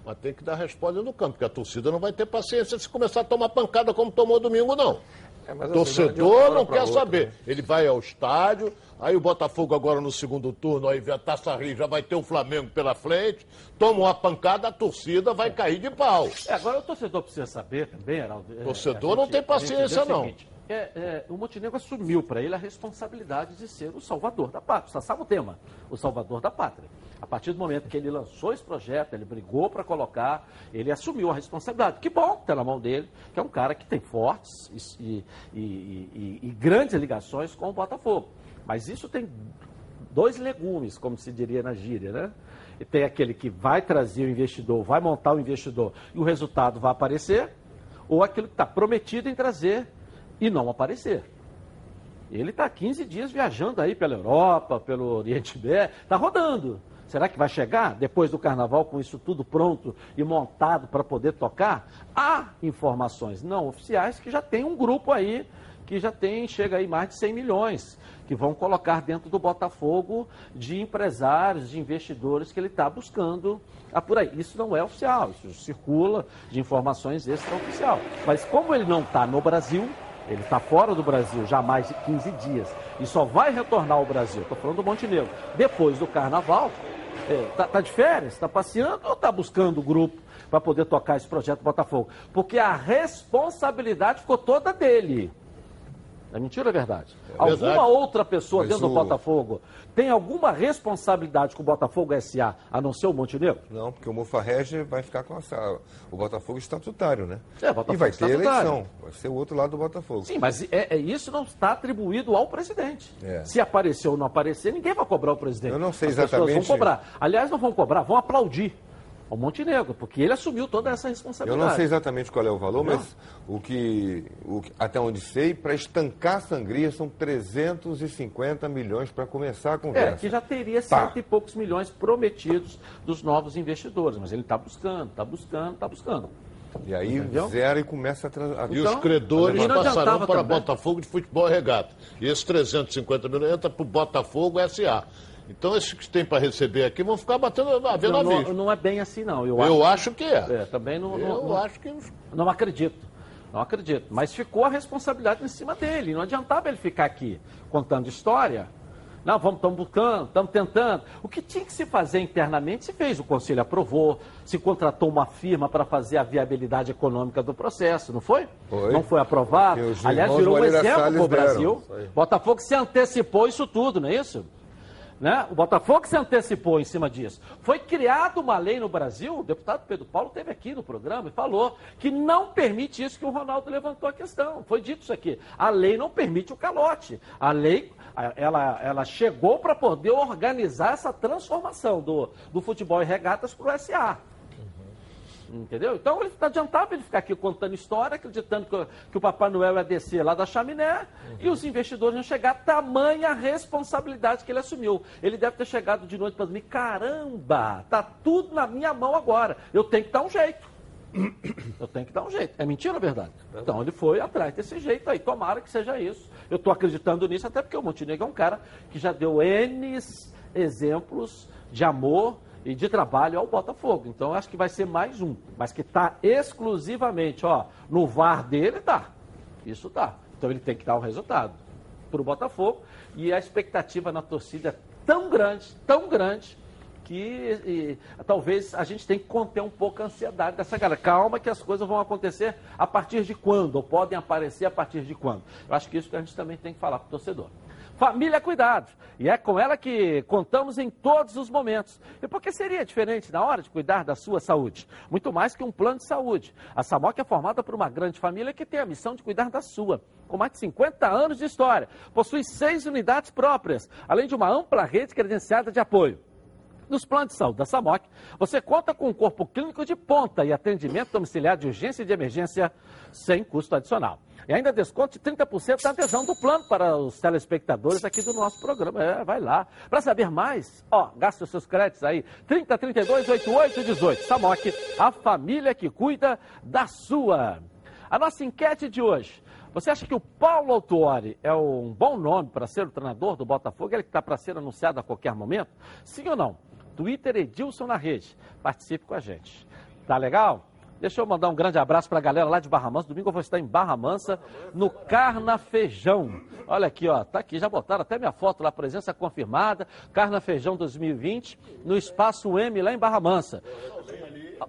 Mas tem que dar resposta no campo, porque a torcida não vai ter paciência se começar a tomar pancada como tomou domingo, não. É, mas, assim, Torcedor não quer outra, saber. né? Ele vai ao estádio, aí o Botafogo agora no segundo turno, aí a Taça Rio, já vai ter o Flamengo pela frente, toma uma pancada, a torcida vai cair de pau. É, agora o torcedor precisa saber também, Heraldo. é, Torcedor a não tem gente paciência, não. seguinte, é, é, o Montenegro assumiu para ele a responsabilidade de ser o salvador da pátria. Você sabe o tema? O salvador da pátria. A partir do momento que ele lançou esse projeto, ele brigou para colocar, ele assumiu a responsabilidade. Que bom que está na mão dele, que é um cara que tem fortes e, e- e- e- e grandes ligações com o Botafogo. Mas isso tem dois legumes, como se diria na gíria, né? E tem aquele que vai trazer o investidor, vai montar o investidor e o resultado vai aparecer, ou aquele que está prometido em trazer e não aparecer. Ele está 15 dias viajando aí pela Europa, pelo Oriente Médio, está rodando. Será que vai chegar depois do carnaval com isso tudo pronto e montado para poder tocar? Há informações não oficiais que já tem um grupo aí que já tem, chega aí mais de 100 milhões, que vão colocar dentro do Botafogo de empresários, de investidores que ele está buscando ah, por aí. Isso não é oficial, isso circula de informações extraoficial. Mas como ele não está no Brasil, ele está fora do Brasil já há mais de 15 dias e só vai retornar ao Brasil, estou falando do Montenegro, depois do Carnaval, está é, tá, de férias, está passeando ou está buscando o grupo para poder tocar esse projeto Botafogo? Porque a responsabilidade ficou toda dele. É mentira ou é verdade? É alguma verdade. outra pessoa Mas dentro o... do Botafogo tem alguma responsabilidade com o Botafogo SA, a não ser o Montenegro? Não, porque o Mufarrege vai ficar com essa, o Botafogo estatutário, né? É, Botafogo e vai ter eleição, vai ser o outro lado do Botafogo. Sim, mas é, é isso não está atribuído ao presidente. É. Se aparecer ou não aparecer, ninguém vai cobrar o presidente. Eu não sei As exatamente. vão cobrar. Aliás, não vão cobrar, vão aplaudir ao Montenegro, porque ele assumiu toda essa responsabilidade. Eu não sei exatamente qual é o valor, não. mas o que, o que, até onde sei, para estancar a sangria são 350 milhões para começar a conversa. É, que já teria tá. cento e poucos milhões prometidos dos novos investidores, mas ele está buscando, está buscando, está buscando. E aí Entendeu? zero e começa a... Tra... E então, os credores passarão para também. Botafogo de Futebol Regata. E esses 350 milhões entram para o Botafogo SA. Então esses que tem para receber aqui vão ficar batendo a ver não, na não, não é bem assim, não. Eu, eu acho, acho, que é. é também não, eu não, acho que. Não acredito. Não acredito. Mas ficou a responsabilidade em cima dele. Não adiantava ele ficar aqui contando história. Não, vamos, estamos buscando, estamos tentando. O que tinha que se fazer internamente se fez. O conselho aprovou, se contratou uma firma para fazer a viabilidade econômica do processo, não foi? Foi. Não foi aprovado. Aliás, virou um exemplo para o Brasil. Botafogo se antecipou isso tudo, não é isso? Né? O Botafogo se antecipou em cima disso. Foi criada uma lei no Brasil, o deputado Pedro Paulo esteve aqui no programa e falou que não permite isso que o Ronaldo levantou a questão. Foi dito isso aqui. A lei não permite o calote. A lei ela, ela chegou para poder organizar essa transformação do, do futebol e regatas para o SA. Entendeu? Então ele adiantava ele ficar aqui contando história, acreditando que, que o Papai Noel ia descer lá da chaminé uhum. e os investidores iam chegar, tamanha responsabilidade que ele assumiu. Ele deve ter chegado de noite para dormir, caramba, tá tudo na minha mão agora, eu tenho que dar um jeito. Eu tenho que dar um jeito. É mentira ou verdade? Então ele foi atrás desse jeito aí. Tomara que seja isso. Eu estou acreditando nisso, até porque o Montenegro é um cara que já deu N exemplos de amor e de trabalho ao Botafogo. Então acho que vai ser mais um, mas que está exclusivamente, ó, no VAR dele tá. Isso tá. Então ele tem que dar o um resultado para o Botafogo e a expectativa na torcida é tão grande, tão grande que e, talvez a gente tenha que conter um pouco a ansiedade dessa galera. Calma que as coisas vão acontecer a partir de quando, ou podem aparecer a partir de quando. Eu acho que isso que a gente também tem que falar para o torcedor. Família Cuidados. E é com ela que contamos em todos os momentos. E por que seria diferente na hora de cuidar da sua saúde? Muito mais que um plano de saúde. A Samoc é formada por uma grande família que tem a missão de cuidar da sua. Com mais de 50 anos de história, possui seis unidades próprias, além de uma ampla rede credenciada de apoio. Nos planos de saúde da SAMOC, você conta com um corpo clínico de ponta e atendimento domiciliar de urgência e de emergência sem custo adicional. E ainda desconto de 30% da adesão do plano para os telespectadores aqui do nosso programa. É, vai lá. Para saber mais, ó, gasta os seus créditos aí. 30, 32, 88, 18. Samok, a família que cuida da sua. A nossa enquete de hoje. Você acha que o Paulo Autuori é um bom nome para ser o treinador do Botafogo? Ele que está para ser anunciado a qualquer momento? Sim ou não? Twitter Edilson na rede. Participe com a gente. Tá legal? Deixa eu mandar um grande abraço para a galera lá de Barra Mansa. Domingo eu vou estar em Barra Mansa, no Carna Feijão. Olha aqui, ó, tá aqui, já botaram até minha foto lá, presença confirmada. Carna Feijão 2020, no Espaço M, lá em Barra Mansa.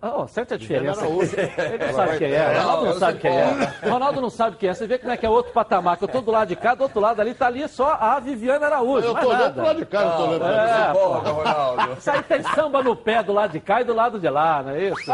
Oh, sente a diferença. Ele não sabe quem é. Ronaldo não sabe quem é. Ronaldo não sabe quem é. Você vê como é que é outro patamar. Que eu tô do lado de cá, do outro lado ali, tá ali só a Viviana Araújo. Eu tô olhando pro lado de cá, não tô olhando é, Ronaldo. Isso aí tem samba no pé do lado de cá e do lado de lá, não é isso?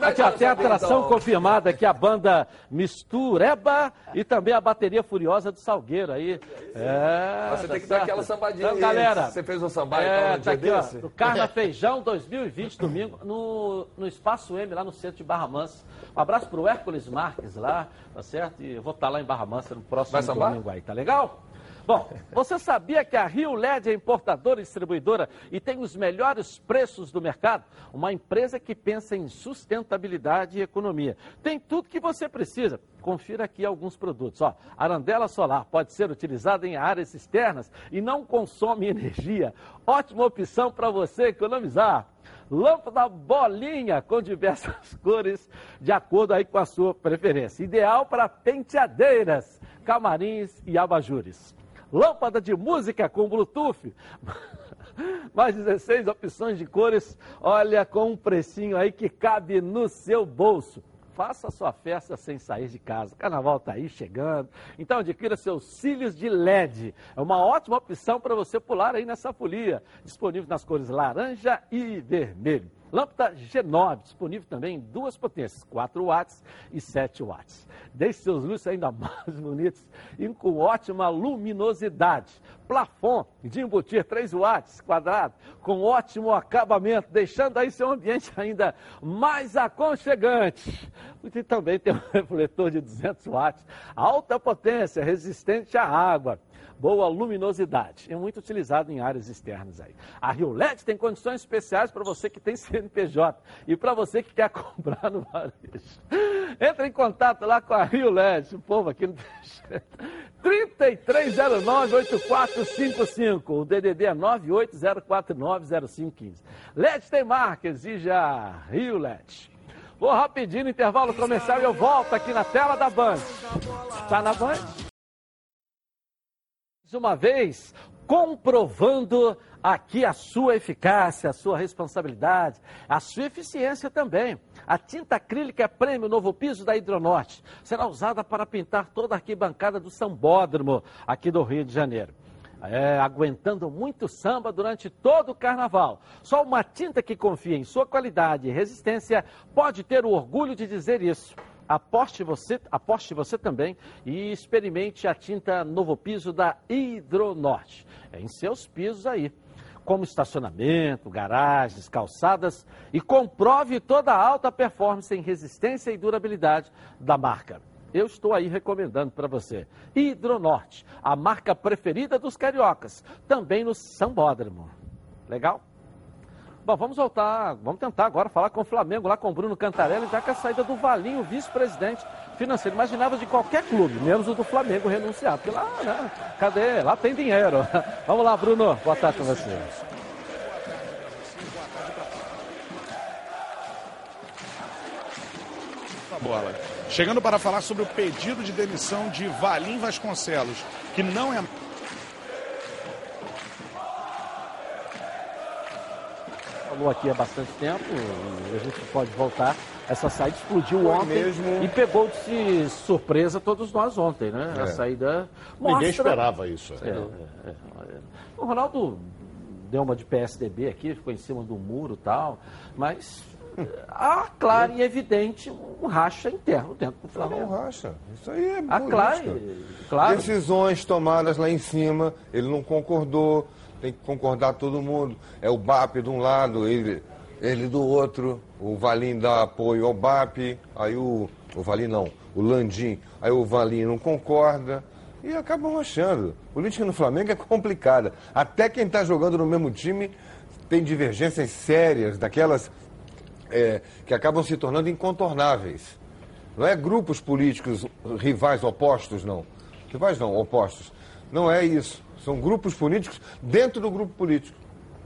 Aqui, ó, tem atração então. confirmada aqui, a banda Mistureba e também a bateria furiosa do Salgueiro aí. É, Você tá tem que dar aquela sambadinha. Então, galera. Você fez um samba é, tá aqui, ó, no Carna Feijão 2020, domingo, no, no Espaço M, lá no centro de Barra Mansa. Um abraço pro Hércules Marques lá, tá certo? E eu vou estar tá lá em Barra Mansa no próximo domingo aí, tá legal? Bom, você sabia que a Rio LED é importadora e distribuidora e tem os melhores preços do mercado? Uma empresa que pensa em sustentabilidade e economia. Tem tudo que você precisa. Confira aqui alguns produtos. Ó, arandela solar pode ser utilizada em áreas externas e não consome energia. Ótima opção para você economizar. Lâmpada bolinha com diversas cores, de acordo aí com a sua preferência. Ideal para penteadeiras, camarins e abajures lâmpada de música com Bluetooth. Mais 16 opções de cores, olha, com um precinho aí que cabe no seu bolso. Faça sua festa sem sair de casa. O carnaval está aí chegando. Então adquira seus cílios de LED. É uma ótima opção para você pular aí nessa folia. Disponível nas cores laranja e vermelho. Lâmpada G9, disponível também em duas potências, 4 watts e 7 watts. Deixe seus luzes ainda mais bonitos e com ótima luminosidade. Plafon de embutir 3 watts quadrado, com ótimo acabamento, deixando aí seu ambiente ainda mais aconchegante. E também tem um refletor de 200 watts, alta potência, resistente à água boa luminosidade. É muito utilizado em áreas externas aí. A Rio LED tem condições especiais para você que tem CNPJ e para você que quer comprar no varejo. Entre em contato lá com a Rio LED, o povo aqui não tem jeito. 3309-8455. O DDD é 980490515. LED tem marca, exija Rio LED. Vou rapidinho no intervalo comercial e eu volto aqui na tela da Band. Está na Band? Uma vez, comprovando aqui a sua eficácia, a sua responsabilidade, a sua eficiência também. A tinta acrílica é prêmio novo piso da Hidronorte. Será usada para pintar toda a arquibancada do Sambódromo, aqui do Rio de Janeiro. É, aguentando muito samba durante todo o carnaval. Só uma tinta que confia em sua qualidade e resistência pode ter o orgulho de dizer isso. Aposte você, aposte você também e experimente a tinta Novo Piso da Hidronorte. É em seus pisos aí, como estacionamento, garagens, calçadas e comprove toda a alta performance em resistência e durabilidade da marca. Eu estou aí recomendando para você. Hidronorte, a marca preferida dos cariocas, também no Sambódromo. Legal? Bom, vamos voltar, vamos tentar agora falar com o Flamengo, lá com o Bruno Cantarelli, já que a saída do Valinho, vice-presidente financeiro. Imaginava de qualquer clube, menos o do Flamengo renunciar, porque lá, né, cadê? Lá tem dinheiro. Vamos lá, Bruno, boa tarde com você. Bola. Chegando para falar sobre o pedido de demissão de Valim Vasconcelos, que não é falou aqui há bastante tempo, a gente pode voltar. Essa saída explodiu Foi ontem mesmo... e pegou de surpresa todos nós ontem, né? É. A saída mostra... Ninguém esperava isso. É, é, é, o Ronaldo deu uma de PSDB aqui, ficou em cima do muro e tal, mas há claro e evidente um racha interno dentro do Flamengo. Não, racha. Isso aí é há claro, claro. Decisões tomadas lá em cima, ele não concordou tem que concordar todo mundo. É o BAP de um lado, ele, ele do outro, o Valim dá apoio ao BAP, aí o, o Valim não, o Landim, aí o Valim não concorda. E acabam achando. Política no Flamengo é complicada. Até quem está jogando no mesmo time tem divergências sérias, daquelas é, que acabam se tornando incontornáveis. Não é grupos políticos rivais opostos, não. Rivais não, opostos. Não é isso. São grupos políticos dentro do grupo político.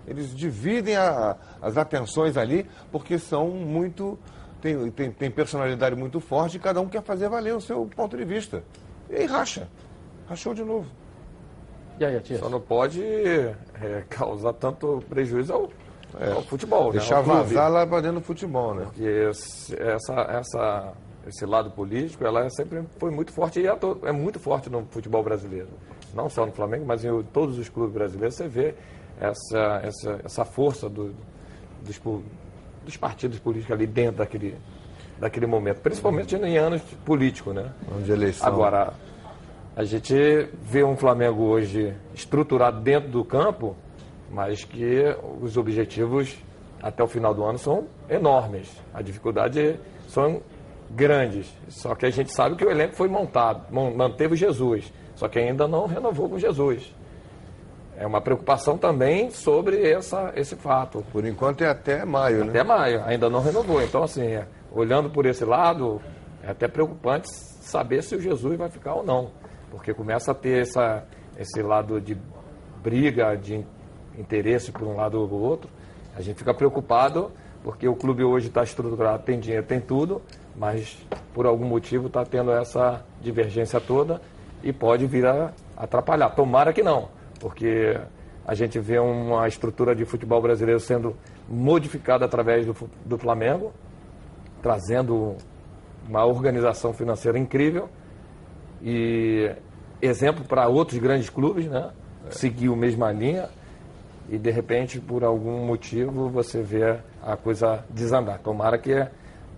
Eles dividem a, as atenções ali porque são muito. Tem, tem, tem, personalidade muito forte e cada um quer fazer valer o seu ponto de vista. E aí racha. Rachou de novo. E aí, tia? Só não pode é, causar tanto prejuízo ao, é, ao futebol. Né? Deixar né? vazar lá para dentro do futebol, né? Porque esse, essa, essa, esse lado político, ela é sempre foi muito forte e é, é muito forte no futebol brasileiro não só no Flamengo, mas em todos os clubes brasileiros, você vê essa, essa, essa força do, dos, dos partidos políticos ali dentro daquele, daquele momento, principalmente em anos políticos, né? De eleição. Agora, a gente vê um Flamengo hoje estruturado dentro do campo, mas que os objetivos até o final do ano são enormes. A dificuldade são grandes. Só que a gente sabe que o elenco foi montado, manteve Jesus Só que ainda não renovou com Jesus. É uma preocupação também sobre essa, esse fato. Por enquanto é até maio, né? Até maio, ainda não renovou. Então, assim, é, olhando por esse lado, é até preocupante saber se o Jesus vai ficar ou não. Porque começa a ter essa, esse lado de briga, de interesse por um lado ou outro. A gente fica preocupado porque o clube hoje está estruturado, tem dinheiro, tem tudo, mas por algum motivo está tendo essa divergência toda e pode vir a atrapalhar. Tomara que não, porque a gente vê uma estrutura de futebol brasileiro sendo modificada através do, do Flamengo, trazendo uma organização financeira incrível e exemplo para outros grandes clubes, né? Seguir a mesma linha e de repente, por algum motivo, você vê a coisa desandar. Tomara que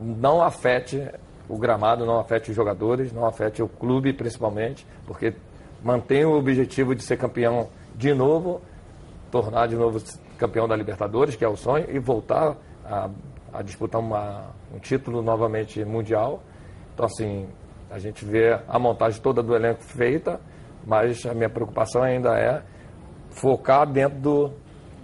não afete o gramado, não afete os jogadores, não afete o clube principalmente, porque mantém o objetivo de ser campeão de novo, tornar de novo campeão da Libertadores, que é o sonho, e voltar a, a disputar uma, um título novamente mundial. Então, assim, a gente vê a montagem toda do elenco feita, mas a minha preocupação ainda é focar dentro do,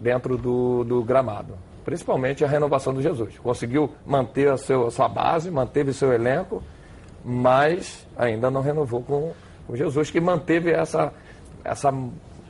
dentro do, do gramado. Principalmente a renovação do Jesus. Conseguiu manter a, seu, a sua base, manteve seu elenco, mas ainda não renovou com o Jesus, que manteve essa, essa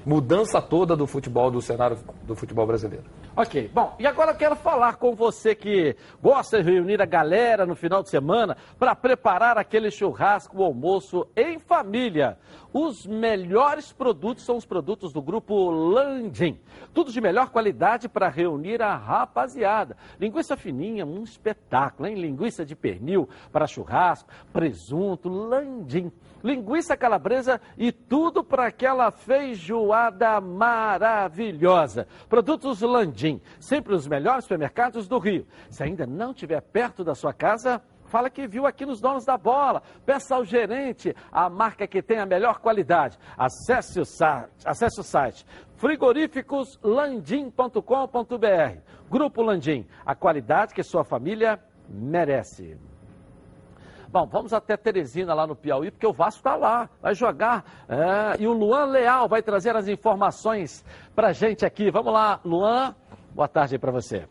mudança toda do futebol, do cenário do futebol brasileiro. Ok, bom, e agora eu quero falar com você que gosta de reunir a galera no final de semana para preparar aquele churrasco, o almoço em família. Os melhores produtos são os produtos do grupo Landim. Tudo de melhor qualidade para reunir a rapaziada. Linguiça fininha, um espetáculo, hein? Linguiça de pernil para churrasco, presunto, Landim linguiça calabresa e tudo para aquela feijoada maravilhosa. Produtos Landim, sempre os melhores supermercados do Rio. Se ainda não estiver perto da sua casa, Fala que viu aqui nos donos da bola. Peça ao gerente a marca que tem a melhor qualidade. Acesse o site, acesse o site frigoríficoslandim.com.br. Grupo Landim, a qualidade que sua família merece. Bom, vamos até Teresina, lá no Piauí, porque o Vasco está lá, vai jogar. É, e o Luan Leal vai trazer as informações para gente aqui. Vamos lá, Luan, boa tarde para você.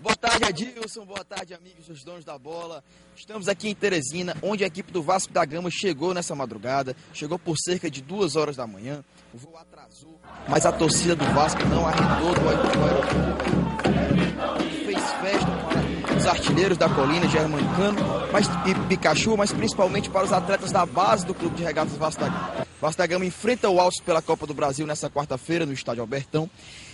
Boa tarde, Adilson. Boa tarde, amigos dos donos da bola. Estamos aqui em Teresina, onde a equipe do Vasco da Gama chegou nessa madrugada. Chegou por cerca de duas horas da manhã. O voo atrasou, mas a torcida do Vasco não arredou do aeroporto. Fez festa os artilheiros da colina, Germancano mas, e Pikachu, mas principalmente para os atletas da base do Clube de Regatas Vasco da Gama. Vasco da Gama enfrenta o Altos pela Copa do Brasil nessa quarta-feira no Estádio Albertão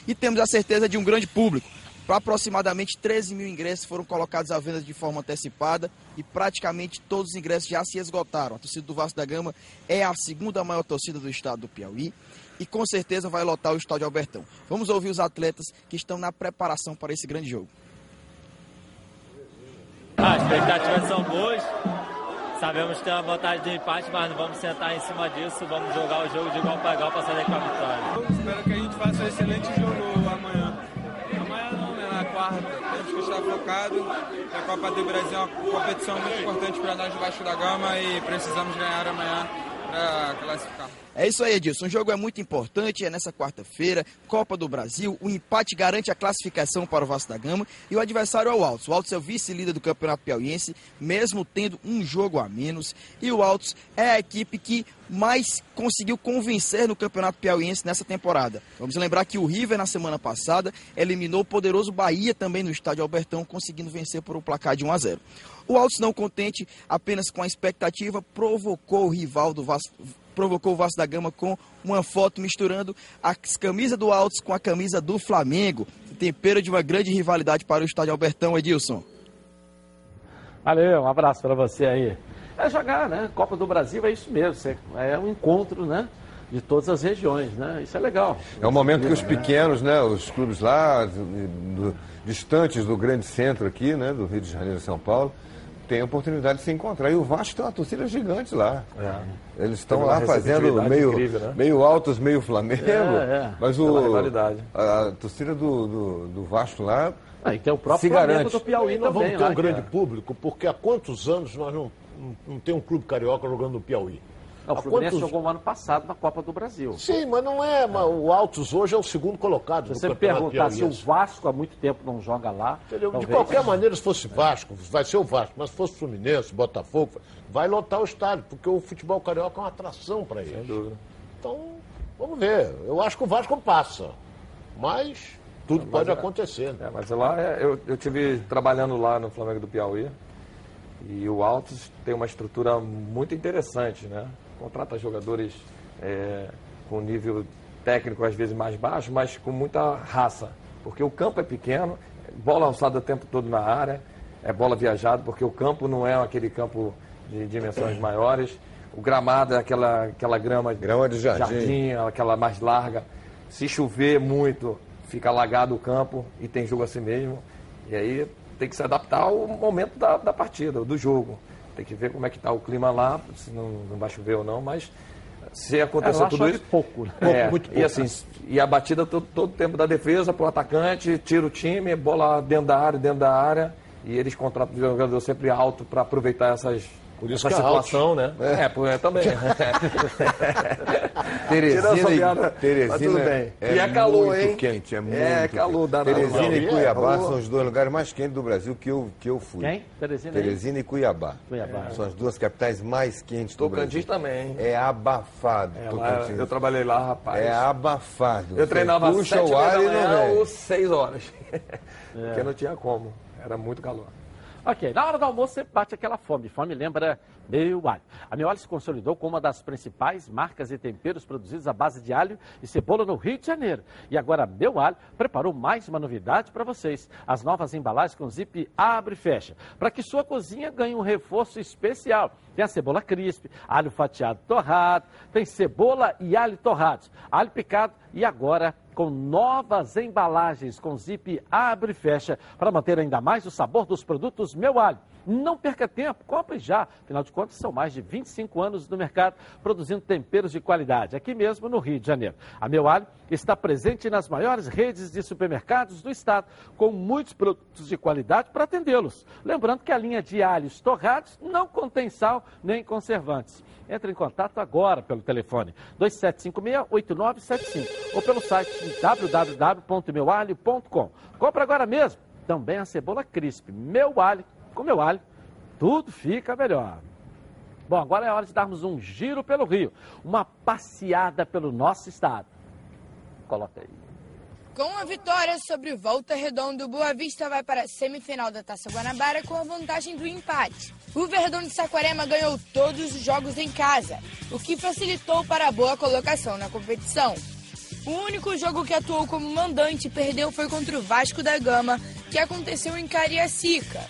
e temos a certeza de um grande público. Para aproximadamente 13 mil ingressos foram colocados à venda de forma antecipada e praticamente todos os ingressos já se esgotaram. A torcida do Vasco da Gama é a segunda maior torcida do estado do Piauí e com certeza vai lotar o estádio Albertão. Vamos ouvir os atletas que estão na preparação para esse grande jogo. As expectativas são boas. Sabemos que tem uma vantagem de empate, mas não vamos sentar em cima disso. Vamos jogar o jogo de igual para igual para sair com a vitória. Eu espero que a gente faça um excelente jogo amanhã. Amanhã não, né? Na quarta. Temos que estar focado. A Copa do Brasil é uma competição muito importante para nós debaixo da gama e precisamos ganhar amanhã para classificar. É isso aí, Edilson. O jogo é muito importante, é nessa quarta-feira, Copa do Brasil. O empate garante a classificação para o Vasco da Gama e o adversário é o Altos. O Altos é o vice-líder do Campeonato Piauiense, mesmo tendo um jogo a menos. E o Altos é a equipe que mais conseguiu convencer no Campeonato Piauiense nessa temporada. Vamos lembrar que o River, na semana passada, eliminou o poderoso Bahia também no estádio Albertão, conseguindo vencer por um placar de 1 a 0. O Altos, não contente apenas com a expectativa, provocou o rival do Vasco provocou o Vasco da Gama com uma foto misturando a camisa do Altos com a camisa do Flamengo. Tempero de uma grande rivalidade para o estádio Albertão, Edilson. Valeu, um abraço para você aí. É jogar, né? Copa do Brasil é isso mesmo, é um encontro, né? De todas as regiões, né? Isso é legal. É o momento que os pequenos, né? Os clubes lá, do, do, distantes do grande centro aqui, né? Do Rio de Janeiro e São Paulo, tem a oportunidade de se encontrar. E o Vasco tem uma torcida gigante lá. É. Eles estão lá fazendo meio, incrível, né? meio altos, meio Flamengo. É, é. Mas o, a, a, torcida do, do, do Vasco lá. Ah, e tem o próprio se Flamengo garante. do Piauí nós também. Vamos ter um grande público, porque há quantos anos nós não, não, não tem um clube carioca jogando no Piauí? Não, o Há Fluminense quantos- jogou no ano passado na Copa do Brasil. Sim, mas não é. mas O Altos hoje é o segundo colocado Se você me perguntar se o. Vasco há muito tempo não joga lá. Entendeu? De talvez- qualquer maneira, se fosse Vasco, vai ser o Vasco, mas se fosse Fluminense, Botafogo, vai lotar o estádio, porque o futebol carioca é uma atração para eles. Então, vamos ver. Eu acho que o Vasco passa. Mas tudo pode acontecer. né? É, mas lá é- eu, eu tive trabalhando lá no Flamengo do Piauí e o Altos tem uma estrutura muito interessante, né? Contrata jogadores é, com nível técnico às vezes mais baixo, mas com muita raça, porque o campo é pequeno, bola alçada o tempo todo na área, é bola viajada, porque o campo não é aquele campo de dimensões maiores, o gramado é aquela, aquela grama, Grama de jardim. aquela mais larga. Se chover muito, fica alagado o campo e tem jogo assim mesmo. E aí tem que se adaptar ao momento da, da partida, do jogo. Tem que ver como é que está o clima lá, se não, não vai chover ou não, mas se acontecer É, tudo isso. pouco, né? É, muito E pouco. assim, e a batida todo, todo tempo da defesa para o atacante, tira o time, bola dentro da área, dentro da área, e eles contratam o jogador sempre alto para aproveitar essas. Por isso essa que é alto. situação, né? É, por- é também. Teresina, e- piada, Teresina tudo bem. é e é calor, muito hein? quente, é muito É, calor danado. Teresina e Não, Cuiabá são os dois lugares mais quentes do Brasil que eu, que eu fui. Quem? Teresina? Teresina e Cuiabá. Cuiabá. São as duas capitais mais quentes do Tocantins Brasil. também, hein? É abafado, É, Tocantins. eu trabalhei lá, rapaz. É abafado. Eu treinava às sete da manhã vem. ou seis horas. Porque não tinha como. Era muito calor. Ok, na hora do almoço sempre bate aquela fome. Fome lembra meu alho. A meu alho se consolidou como uma das principais marcas e temperos produzidos à base de alho e cebola no Rio de Janeiro. E agora meu alho preparou mais uma novidade para vocês. As novas embalagens com zip abre e fecha. Para que sua cozinha ganhe um reforço especial. Tem a cebola crisp, alho fatiado torrado, tem cebola e alho torrados, alho picado e agora com novas embalagens com zip abre e fecha para manter ainda mais o sabor dos produtos Meu Alho. Não perca tempo, compre já. Afinal de contas, são mais de 25 anos no mercado produzindo temperos de qualidade, aqui mesmo no Rio de Janeiro. A Meu Alho está presente nas maiores redes de supermercados do estado, com muitos produtos de qualidade para atendê-los. Lembrando que a linha de alhos torrados não contém sal nem conservantes. Entre em contato agora pelo telefone 2756-8975 ou pelo site www.meualho.com. Compre agora mesmo também a cebola crisp. Meu alho, com meu alho, tudo fica melhor. Bom, agora é hora de darmos um giro pelo Rio, uma passeada pelo nosso estado. Coloca aí. Com a vitória sobre Volta Redonda, o Boa Vista vai para a semifinal da Taça Guanabara com a vantagem do empate. O Verdão de Saquarema ganhou todos os jogos em casa, o que facilitou para a boa colocação na competição. O único jogo que atuou como mandante e perdeu foi contra o Vasco da Gama, que aconteceu em Cariacica.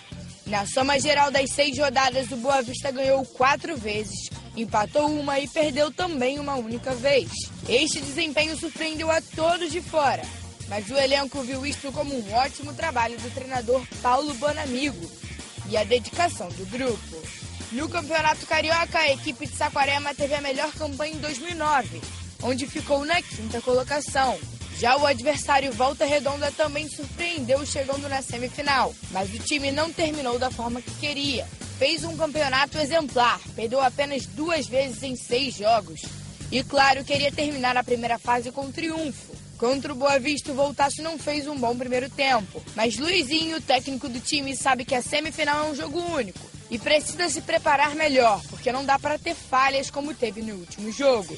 Na soma geral das seis rodadas, o Boa Vista ganhou quatro vezes, empatou uma e perdeu também uma única vez. Este desempenho surpreendeu a todos de fora, mas o elenco viu isto como um ótimo trabalho do treinador Paulo Bonamigo e a dedicação do grupo. No Campeonato Carioca, a equipe de Saquarema teve a melhor campanha em 2009, onde ficou na quinta colocação. Já o adversário Volta Redonda também surpreendeu chegando na semifinal, mas o time não terminou da forma que queria. Fez um campeonato exemplar, perdeu apenas duas vezes em seis jogos. E claro, queria terminar a primeira fase com triunfo. Contra o Boa Vista, o Voltaço não fez um bom primeiro tempo, mas Luizinho, técnico do time, sabe que a semifinal é um jogo único e precisa se preparar melhor, porque não dá para ter falhas como teve no último jogo.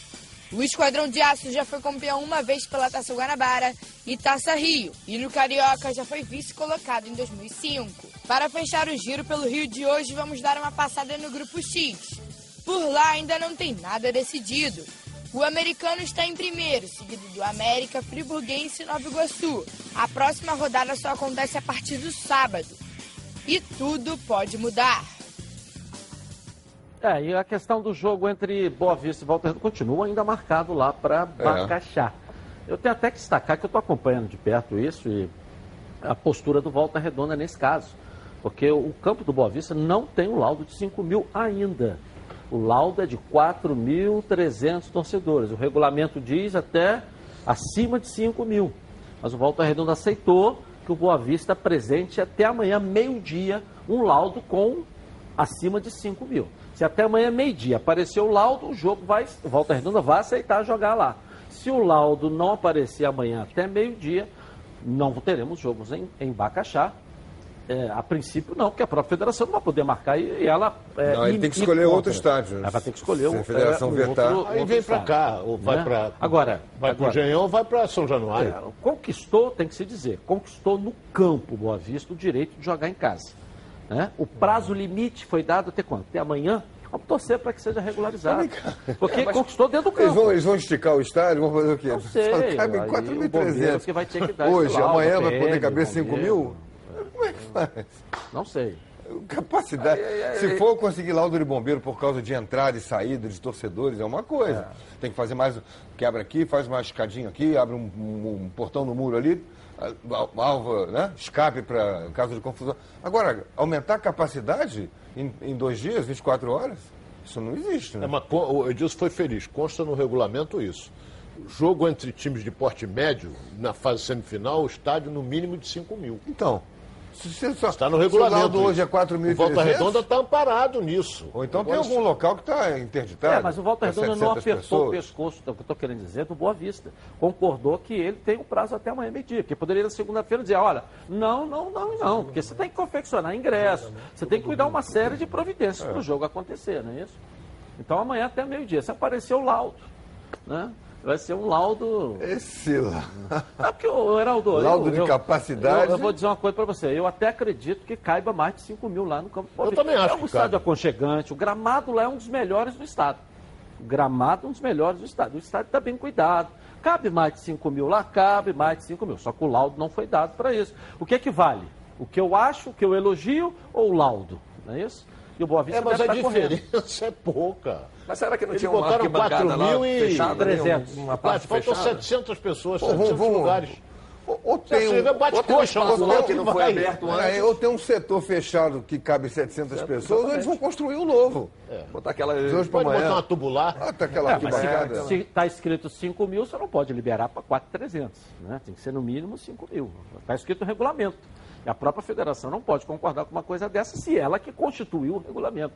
O Esquadrão de Aço já foi campeão uma vez pela Taça Guanabara e Taça Rio, e no Carioca já foi vice-colocado em 2005. Para fechar o giro pelo Rio de hoje, vamos dar uma passada no Grupo X. Por lá ainda não tem nada decidido. O americano está em primeiro, seguido do América, Friburguense e Nova Iguaçu. A próxima rodada só acontece a partir do sábado. E tudo pode mudar. É, e a questão do jogo entre Boa Vista e Volta Redonda continua ainda marcado lá para Bacaxá. Eu tenho até que destacar que eu estou acompanhando de perto isso e a postura do Volta Redonda nesse caso. Porque o campo do Boa Vista não tem o laudo de 5 mil ainda. O laudo é de 4.300 torcedores. O regulamento diz até acima de 5 mil. Mas o Volta Redonda aceitou que o Boa Vista apresente até amanhã, meio-dia, um laudo com acima de 5 mil. Se até amanhã, meio-dia, aparecer o laudo, o jogo vai, o Volta Redonda vai aceitar jogar lá. Se o laudo não aparecer amanhã até meio-dia, não teremos jogos em, em Bacaxá. É, a princípio não, porque a própria federação não vai poder marcar e, e ela. É, Não, ele tem que escolher outro estádio. Ela vai ter que escolher Se a federação é, um vetar. outro- Aí outro vem pra estádio, cá, ou vai né? pra. Agora, Vai pro agora, Genhão ou vai pra São Januário. é, conquistou, tem que se dizer, conquistou no campo Boa Vista o direito de jogar em casa. Né? O prazo limite foi dado até quando? Até amanhã? Vamos torcer para que seja regularizado. Porque conquistou dentro do Eles campo. vão, eles vão esticar o estádio, vão fazer o quê? Não sei, Só cabe aí o bombeiro 4.300. que vai ter que dar Hoje, laudo, amanhã vai poder caber 5 bombeiro. mil? Como é que faz? Não sei. Capacidade. Se for conseguir laudo de bombeiro por causa de entrada e saída de torcedores, é uma coisa. Tem que fazer mais. Quebra aqui, faz uma escadinha aqui, abre um, um- um portão no muro ali, alva, né? Escape para caso de confusão. Agora, aumentar a capacidade em, em dois dias, 24 horas, isso não existe, né? É uma, o Edilson foi feliz, consta no regulamento isso. Jogo entre times de porte médio, na fase semifinal, o estádio no mínimo de 5 mil. Então, só. Está no regulamento. hoje é isso. 4.300. O Volta Redonda está amparado nisso. Ou então tem Agora, algum local que está interditado. É, mas o Volta Redonda não 700 apertou o pessoas. pescoço, é o que eu estou querendo dizer, do Boa Vista. Concordou que ele tem um prazo até amanhã meio-dia, que poderia na segunda-feira dizer, olha, não, não, não não, porque você tem que confeccionar ingresso, você tem que cuidar uma série de providências para o jogo acontecer, não é isso? Então amanhã até meio-dia, se aparecer o laudo, né? Vai ser um laudo. Esse lá. É porque, ô, Heraldo. Laudo eu- de eu- capacidade. Eu, eu vou dizer uma coisa para você. Eu até acredito que caiba mais de 5 mil lá no campo. Eu também acho É um estádio cabe. aconchegante. O gramado lá é um dos melhores do estado. O gramado é um dos melhores do estado. O estádio está bem cuidado. Cabe mais de 5 mil lá? Cabe mais de 5 mil. Só que o laudo não foi dado para isso. O que é que vale? O que eu acho, o que eu elogio ou o laudo? Não é isso? E o Boa Vista É, mas deve a estar correndo. diferença é pouca. Mas será que não Eles tinha uma botaram arquibancada 4 lá mil e fechada? ali, 300. Uma Mas parte faltam fechada? 700 pessoas, Pô, 700 vamos- vamos- lugares. Ou, tem um, bate ou tem um espaço lá lá que não foi aberto É, antes. ou tem um setor fechado que cabe 700 pessoas, ou eles vão construir um novo. Botar aquela... Hoje Pode botar amanhã. uma tubular. Ah, tá aquela É, arquibancada. se está escrito 5 mil, você não pode liberar para 4,300. Né? Tem que ser no mínimo 5 mil. Está escrito no regulamento. A própria federação não pode concordar com uma coisa dessa se ela que constituiu o regulamento.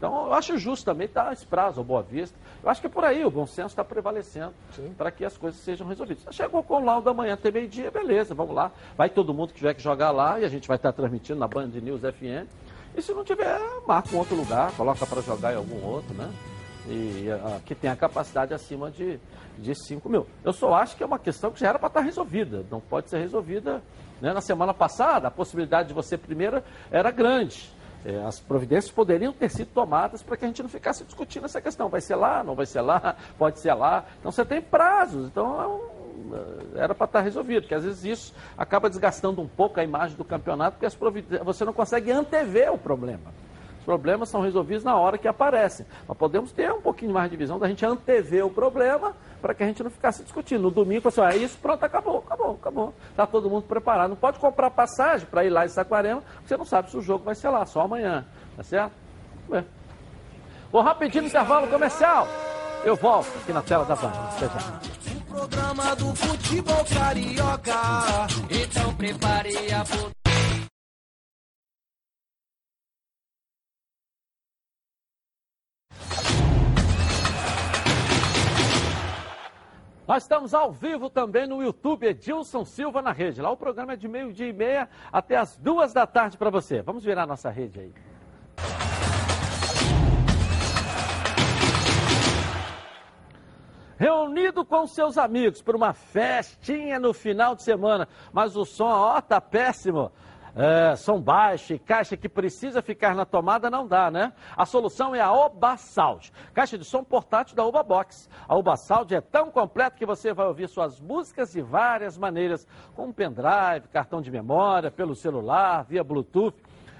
Então, eu acho justo também dar esse prazo ao Boa Vista. Eu acho que é por aí, o bom senso está prevalecendo para que as coisas sejam resolvidas. Chegou com o laudo amanhã até meio-dia, beleza, vamos lá. Vai todo mundo que tiver que jogar lá e a gente vai estar transmitindo na Band News FM. E se não tiver, marca um outro lugar, coloca para jogar em algum outro, né? E ah, que tem a capacidade acima de, de 5 mil. Eu só acho que é uma questão que já era para estar resolvida. Não pode ser resolvida. Né? Na semana passada, a possibilidade de você primeira era grande. É, as providências poderiam ter sido tomadas para que a gente não ficasse discutindo essa questão. Vai ser lá, não vai ser lá, pode ser lá. Então você tem prazos. Então é um- era para estar resolvido, porque às vezes isso acaba desgastando um pouco a imagem do campeonato, porque as providências, você não consegue antever o problema. Os problemas são resolvidos na hora que aparecem. Mas podemos ter um pouquinho mais de visão da gente antever o problema para que a gente não ficasse discutindo. No domingo, assim, ah, isso, pronto, acabou, acabou, acabou. Está todo mundo preparado. Não pode comprar passagem para ir lá em Saquarema, porque você não sabe se o jogo vai ser lá, só amanhã. Tá certo? É. Vou rapidinho no intervalo comercial. Eu volto aqui na tela da Band. Até já. programa do futebol carioca. Então prepare a Nós estamos ao vivo também no YouTube, Edilson Silva na rede. Lá o programa é de meio-dia e meia até as duas da tarde para você. Vamos virar nossa rede aí. Reunido com seus amigos por uma festinha no final de semana, mas o som, ó, tá péssimo. É, som baixo e caixa que precisa ficar na tomada não dá, né? A solução é a Oba Sound, caixa de som portátil da Oba Box. A Oba Sound é tão completa que você vai ouvir suas músicas de várias maneiras, com pendrive, cartão de memória, pelo celular, via Bluetooth.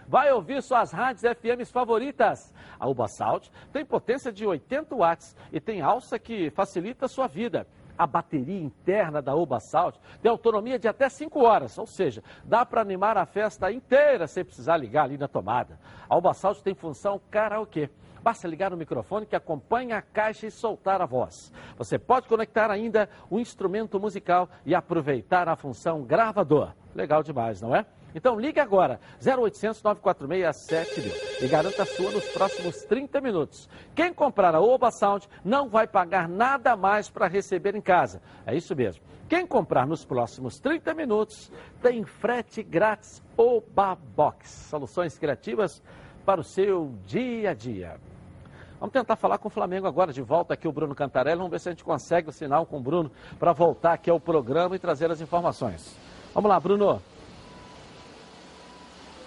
Vai ouvir suas rádios FMs favoritas. A Uba Sound tem potência de 80 watts e tem alça que facilita a sua vida. A bateria interna da Uba Sound tem autonomia de até 5 horas, ou seja, dá para animar a festa inteira sem precisar ligar ali na tomada. A Sound tem função karaokê. Basta ligar o microfone que acompanha a caixa e soltar a voz. Você pode conectar ainda o instrumento musical e aproveitar a função gravador. Legal demais, não é? Então ligue agora, 0800 946 mil e garanta a sua nos próximos 30 minutos. Quem comprar a Oba Sound não vai pagar nada mais para receber em casa. É isso mesmo. Quem comprar nos próximos 30 minutos tem frete grátis Oba Box. Soluções criativas para o seu dia a dia. Vamos tentar falar com o Flamengo agora, de volta aqui o Bruno Cantarelli. Vamos ver se a gente consegue o sinal com o Bruno para voltar aqui ao programa e trazer as informações. Vamos lá, Bruno.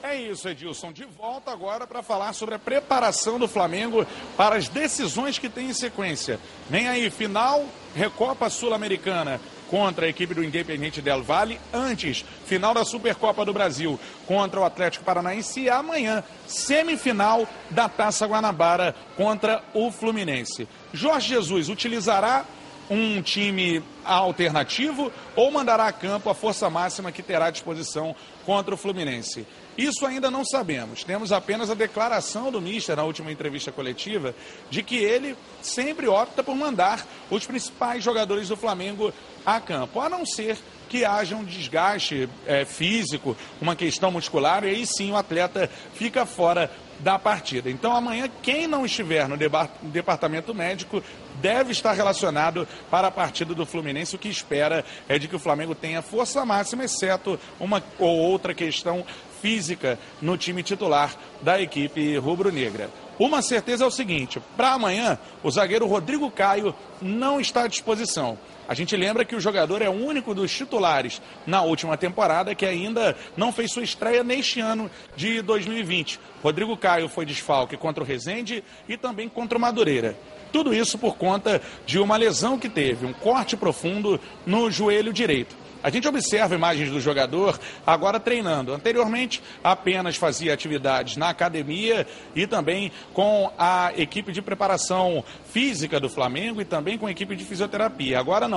É isso, Edilson. De volta agora para falar sobre a preparação do Flamengo para as decisões que tem em sequência. Vem aí, final, Recopa Sul-Americana contra a equipe do Independente Del Valle. Antes, final da Supercopa do Brasil contra o Atlético Paranaense. E amanhã, semifinal da Taça Guanabara contra o Fluminense. Jorge Jesus utilizará um time alternativo ou mandará a campo a força máxima que terá à disposição contra o Fluminense? Isso ainda não sabemos. Temos apenas a declaração do Mister na última entrevista coletiva de que ele sempre opta por mandar os principais jogadores do Flamengo a campo, a não ser que haja um desgaste é, físico, uma questão muscular, e aí sim o atleta fica fora da partida. Então amanhã, quem não estiver no departamento médico deve estar relacionado para a partida do Fluminense. O que espera é de que o Flamengo tenha força máxima, exceto uma ou outra questão física no time titular da equipe rubro-negra. Uma certeza é o seguinte: para amanhã, o zagueiro Rodrigo Caio não está à disposição. A gente lembra que o jogador é o único dos titulares na última temporada que ainda não fez sua estreia neste ano de 2020. Rodrigo Caio foi desfalque contra o Rezende e também contra o Madureira. Tudo isso por conta de uma lesão que teve, um corte profundo no joelho direito. A gente observa imagens do jogador agora treinando. Anteriormente, apenas fazia atividades na academia e também com a equipe de preparação física do Flamengo e também com a equipe de fisioterapia. Agora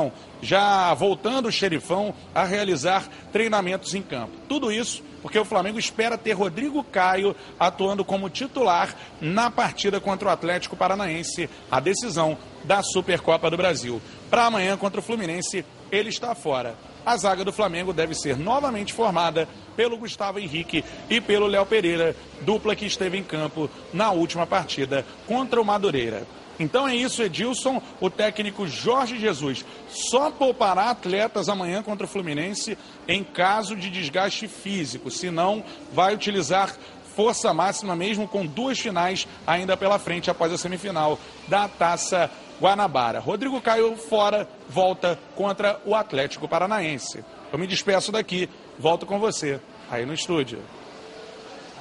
já voltando o xerifão a realizar treinamentos em campo. Tudo isso porque o Flamengo espera ter Rodrigo Caio atuando como titular na partida contra o Atlético Paranaense, a decisão da Supercopa do Brasil. Para amanhã contra o Fluminense, ele está fora a zaga do Flamengo deve ser novamente formada pelo Gustavo Henrique e pelo Léo Pereira, dupla que esteve em campo na última partida contra o Madureira. Então é isso, Edilson. O técnico Jorge Jesus só poupará atletas amanhã contra o Fluminense em caso de desgaste físico. Se não, vai utilizar força máxima mesmo com duas finais ainda pela frente após a semifinal da Taça Guanabara. Rodrigo Caio fora, volta contra o Atlético Paranaense. Eu me despeço daqui, volto com você aí no estúdio.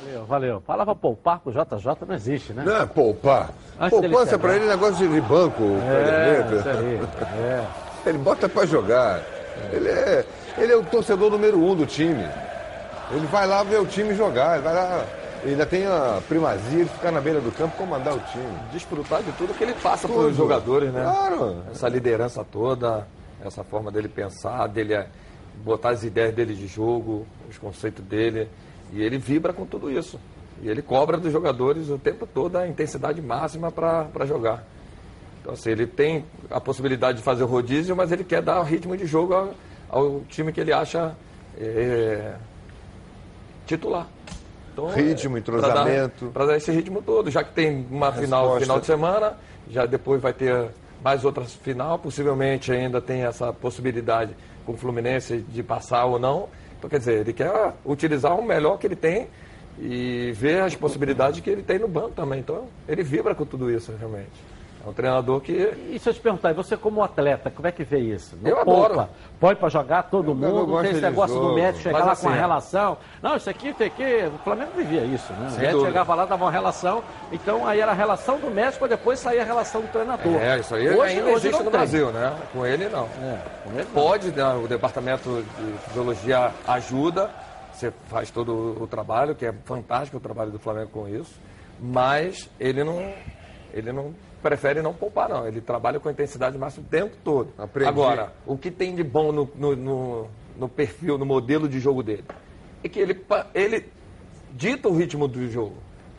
Valeu, valeu. Palavra poupar pro JJ não existe, né? Não é poupar. Antes Poupança para ele é negócio de banco, é, isso aí, é. Ele bota para jogar. Ele é, ele é o torcedor número um do time. Ele vai lá ver o time jogar, ele vai lá ainda tem a primazia de ficar na beira do campo comandar o time. Desfrutar de tudo que ele passa para os jogadores, né? Claro. Essa liderança toda, essa forma dele pensar, dele é, botar as ideias dele de jogo, os conceitos dele. E ele vibra com tudo isso. E ele cobra dos jogadores o tempo todo a intensidade máxima para jogar. Então, assim, ele tem a possibilidade de fazer o rodízio, mas ele quer dar ritmo de jogo ao, ao time que ele acha é, titular. Então, ritmo, entrosamento. Para dar, dar, esse ritmo todo, já que tem uma final, final de semana, já depois vai ter mais outras final, possivelmente ainda tem essa possibilidade com o Fluminense de passar ou não. Então, quer dizer, ele quer utilizar o melhor que ele tem e ver as possibilidades que ele tem no banco também. Então, ele vibra com tudo isso, realmente. É um treinador que. E se eu te perguntar, você como atleta, como é que vê isso? Não eu poupa, adoro. Põe para jogar todo eu mundo, não tem esse negócio jogo. do médico chegar Mas lá assim, com a relação. Não, isso aqui tem que. O Flamengo vivia isso, né? O médico chegava lá, dava uma relação. Então aí era a relação do médico, depois saía a relação do treinador. É, isso aí hoje, ainda hoje existe no tem. Brasil, né? Com ele não. É, com ele Pode, né? o departamento de fisiologia ajuda, você faz todo o trabalho, que é fantástico o trabalho do Flamengo com isso. Mas ele não. Ele não prefere não poupar, não. Ele trabalha com intensidade máxima o tempo todo. Aprendi. Agora, o que tem de bom no, no, no, no perfil, no modelo de jogo dele? É que ele, ele dita o ritmo do jogo.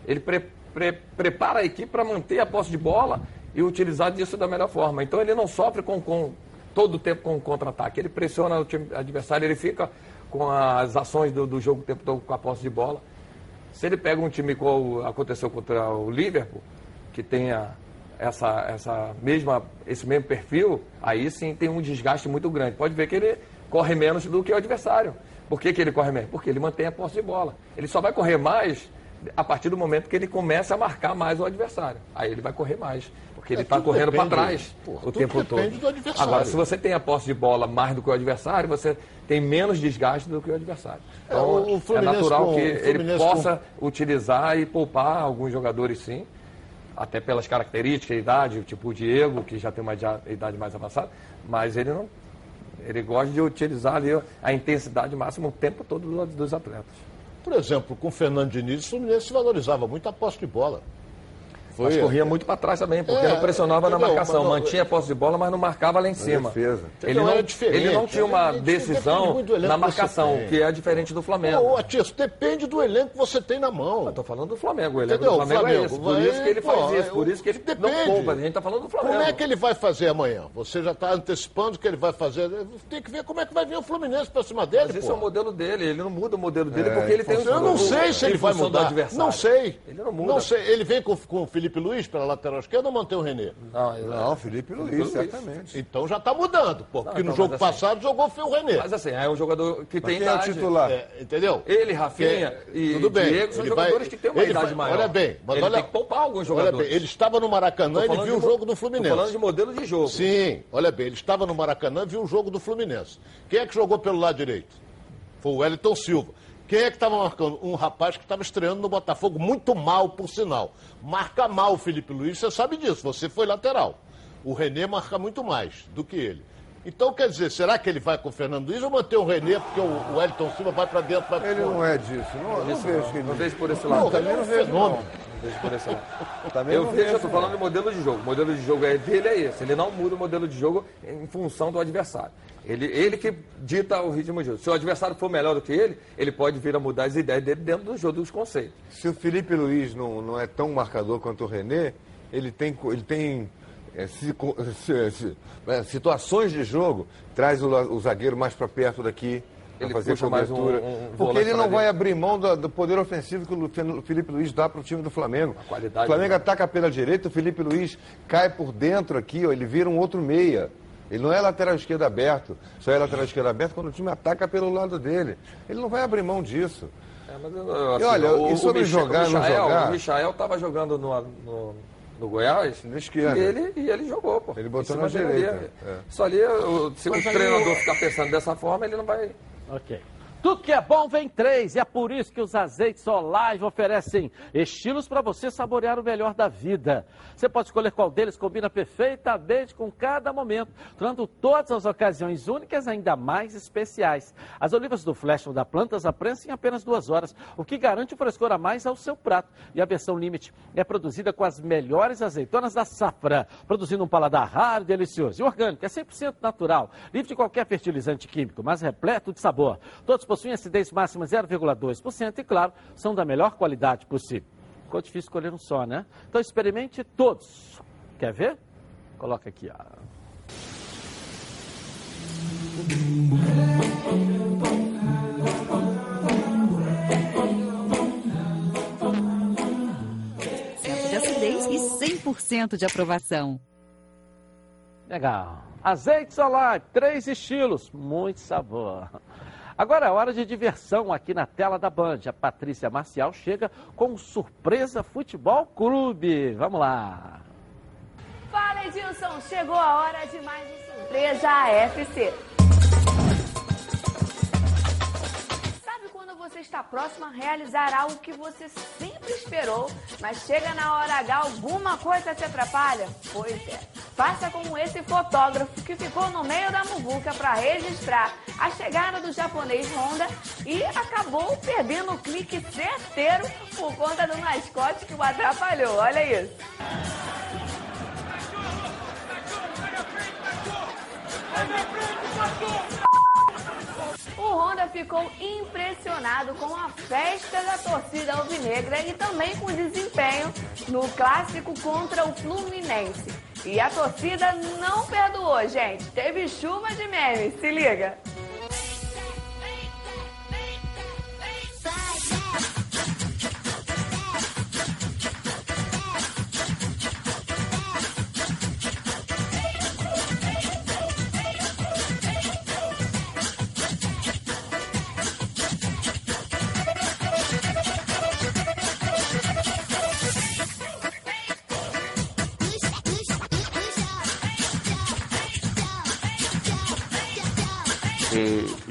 Ele pre, pre, prepara a equipe para manter a posse de bola e utilizar disso da melhor forma. Então ele não sofre com, com todo o tempo com contra-ataque. Ele pressiona o time adversário, ele fica com as ações do, do jogo o tempo todo com a posse de bola. Se ele pega um time como aconteceu contra o Liverpool, que tenha essa, essa mesma, esse mesmo perfil, aí sim tem um desgaste muito grande. Pode ver que ele corre menos do que o adversário. Por que, que ele corre menos? Porque ele mantém a posse de bola. Ele só vai correr mais a partir do momento que ele começa a marcar mais o adversário. Aí ele vai correr mais. Porque ele É, está tudo correndo para trás porra, o tempo todo. Agora, se você tem a posse de bola mais do que o adversário, você tem menos desgaste do que o adversário. É, Então, o- o é natural com- que ele possa utilizar e poupar alguns jogadores, sim. Até pelas características, idade, tipo o Diego, que já tem uma idade mais avançada, mas ele não. Ele gosta de utilizar ali a intensidade máxima o tempo todo do- dos atletas. Por exemplo, com o Fernando Diniz, o Fluminense valorizava muito a posse de bola. Mas corria muito para trás também, porque É, não pressionava na entendeu? marcação. Mas não- Mantinha a posse de bola, mas não marcava lá em cima. defesa. Ele Entendeu? não, ele não tinha uma É diferente, depende decisão na marcação, que é diferente do Flamengo. Ô, Atiço, depende do elenco que você tem na mão. Eu tô falando do Flamengo. O elenco Entendeu? do Flamengo, Flamengo, é esse. Por vai- isso que ele pô, faz isso. Por isso que ele não depende. poupa. A gente tá falando do Flamengo. Como é que ele vai fazer amanhã? Você já está antecipando o que ele vai fazer. Tem que ver como é que vai vir o Fluminense para cima dele, Mas esse pô. é o modelo dele. Ele não muda o modelo dele É, porque ele tem um Eu não sei se ele vai mudar. adversário. Não sei. Ele não muda. Não sei. Ele vem com o Felipe Luiz pela lateral esquerda ou mantém o Renê? Não, Não, Felipe Luiz, Luiz. certamente. Então já está mudando, pô. Porque então, no jogo mas assim- passado jogou o Renê. Mas assim, é um jogador que tem Quem é o idade. titular? É, entendeu? Ele, Rafinha Que- e tudo bem. Diego são Ele jogadores vai- que têm uma ele idade vai- maior. Olha bem, mas ele olha, tem que poupar alguns olha jogadores. bem, ele estava no Maracanã, falando viu o jogo do Fluminense. falando de modelo de jogo. Sim, olha bem, ele estava no Maracanã, viu o jogo do Fluminense. Quem é que jogou pelo lado direito? Foi o Wellington Silva. Quem é que estava marcando? Um rapaz que estava estreando no Botafogo, muito mal, por sinal. Marca mal o Felipe Luiz, você sabe disso, você foi lateral. O Renê marca muito mais do que ele. Então, quer dizer, será que ele vai com o Fernando Luiz ou manter o Renê, porque o o Wellington Silva vai para dentro, vai Ele não é disso. Não, não vejo que ele... Não vejo por esse Não, lado. o Renê é um fenômeno. Não vejo por esse lado. Também Eu não vejo, eu vejo, tô não. falando de modelo de jogo. O modelo de jogo é dele é esse. Ele não muda o modelo de jogo em função do adversário. Ele, ele que dita o ritmo de jogo. Se o adversário for melhor do que ele, ele pode vir a mudar as ideias dele dentro do jogo dos conceitos. Se o Felipe Luiz não, não é tão marcador quanto o René, ele tem, ele tem é, si- é, situações de jogo, traz o, o zagueiro mais para perto daqui. Ele fazer cobertura. um- um porque ele não vai abrir mão do, do poder ofensivo que o Felipe Luiz dá para o time do Flamengo. o Flamengo do- ataca pela direita, o Felipe Luiz cai por dentro aqui, ó, ele vira um outro meia. Ele não é lateral esquerdo aberto, só é lateral esquerdo aberto quando o time ataca pelo lado dele. Ele não vai abrir mão disso. É, mas, assim, E olha, o, e sobre o Michel- jogar, o não Michael, jogar? O Michael estava jogando no, no, no Goiás Na esquerda. e ele, e ele jogou, pô. Ele botou na direita, é. Só ali, o- se o treinador ficar pensando dessa forma, ele não vai... Ok. Tudo que é bom vem três, e é por isso que os azeites Olive oferecem estilos para você saborear o melhor da vida. Você pode escolher qual deles combina perfeitamente com cada momento, tornando todas as ocasiões únicas ainda mais especiais. As olivas do Flash da Plantas a prensa em apenas duas horas, o que garante o frescor a mais ao seu prato. E a versão Limite é produzida com as melhores azeitonas da safra, produzindo um paladar raro delicioso. E orgânico, é 100% natural, livre de qualquer fertilizante químico, mas repleto de sabor. Todos possuem acidez máxima 0,2% e, claro, são da melhor qualidade possível. Ficou difícil escolher um só, né? Então experimente todos. Quer ver? Coloca aqui, ó. 100% de acidez e 100% de aprovação. Legal. Azeites Olive, três estilos, muito sabor. Agora é hora de diversão aqui na tela da Band. A Patrícia Marcial chega com Surpresa Futebol Clube. Vamos lá. Fala Edilson, chegou a hora de mais um Surpresa AFC. Sabe quando você está próximo a realizar algo que você sempre esperou, mas chega na hora H alguma coisa te atrapalha? Pois é. Faça como esse fotógrafo que ficou no meio da muvuca para registrar a chegada do japonês Honda e acabou perdendo o clique certeiro por conta do mascote que o atrapalhou. Olha isso. O Honda ficou impressionado com a festa da torcida alvinegra e também com o desempenho no clássico contra o Fluminense. E a torcida não perdoou, gente. Teve chuva de memes, se liga.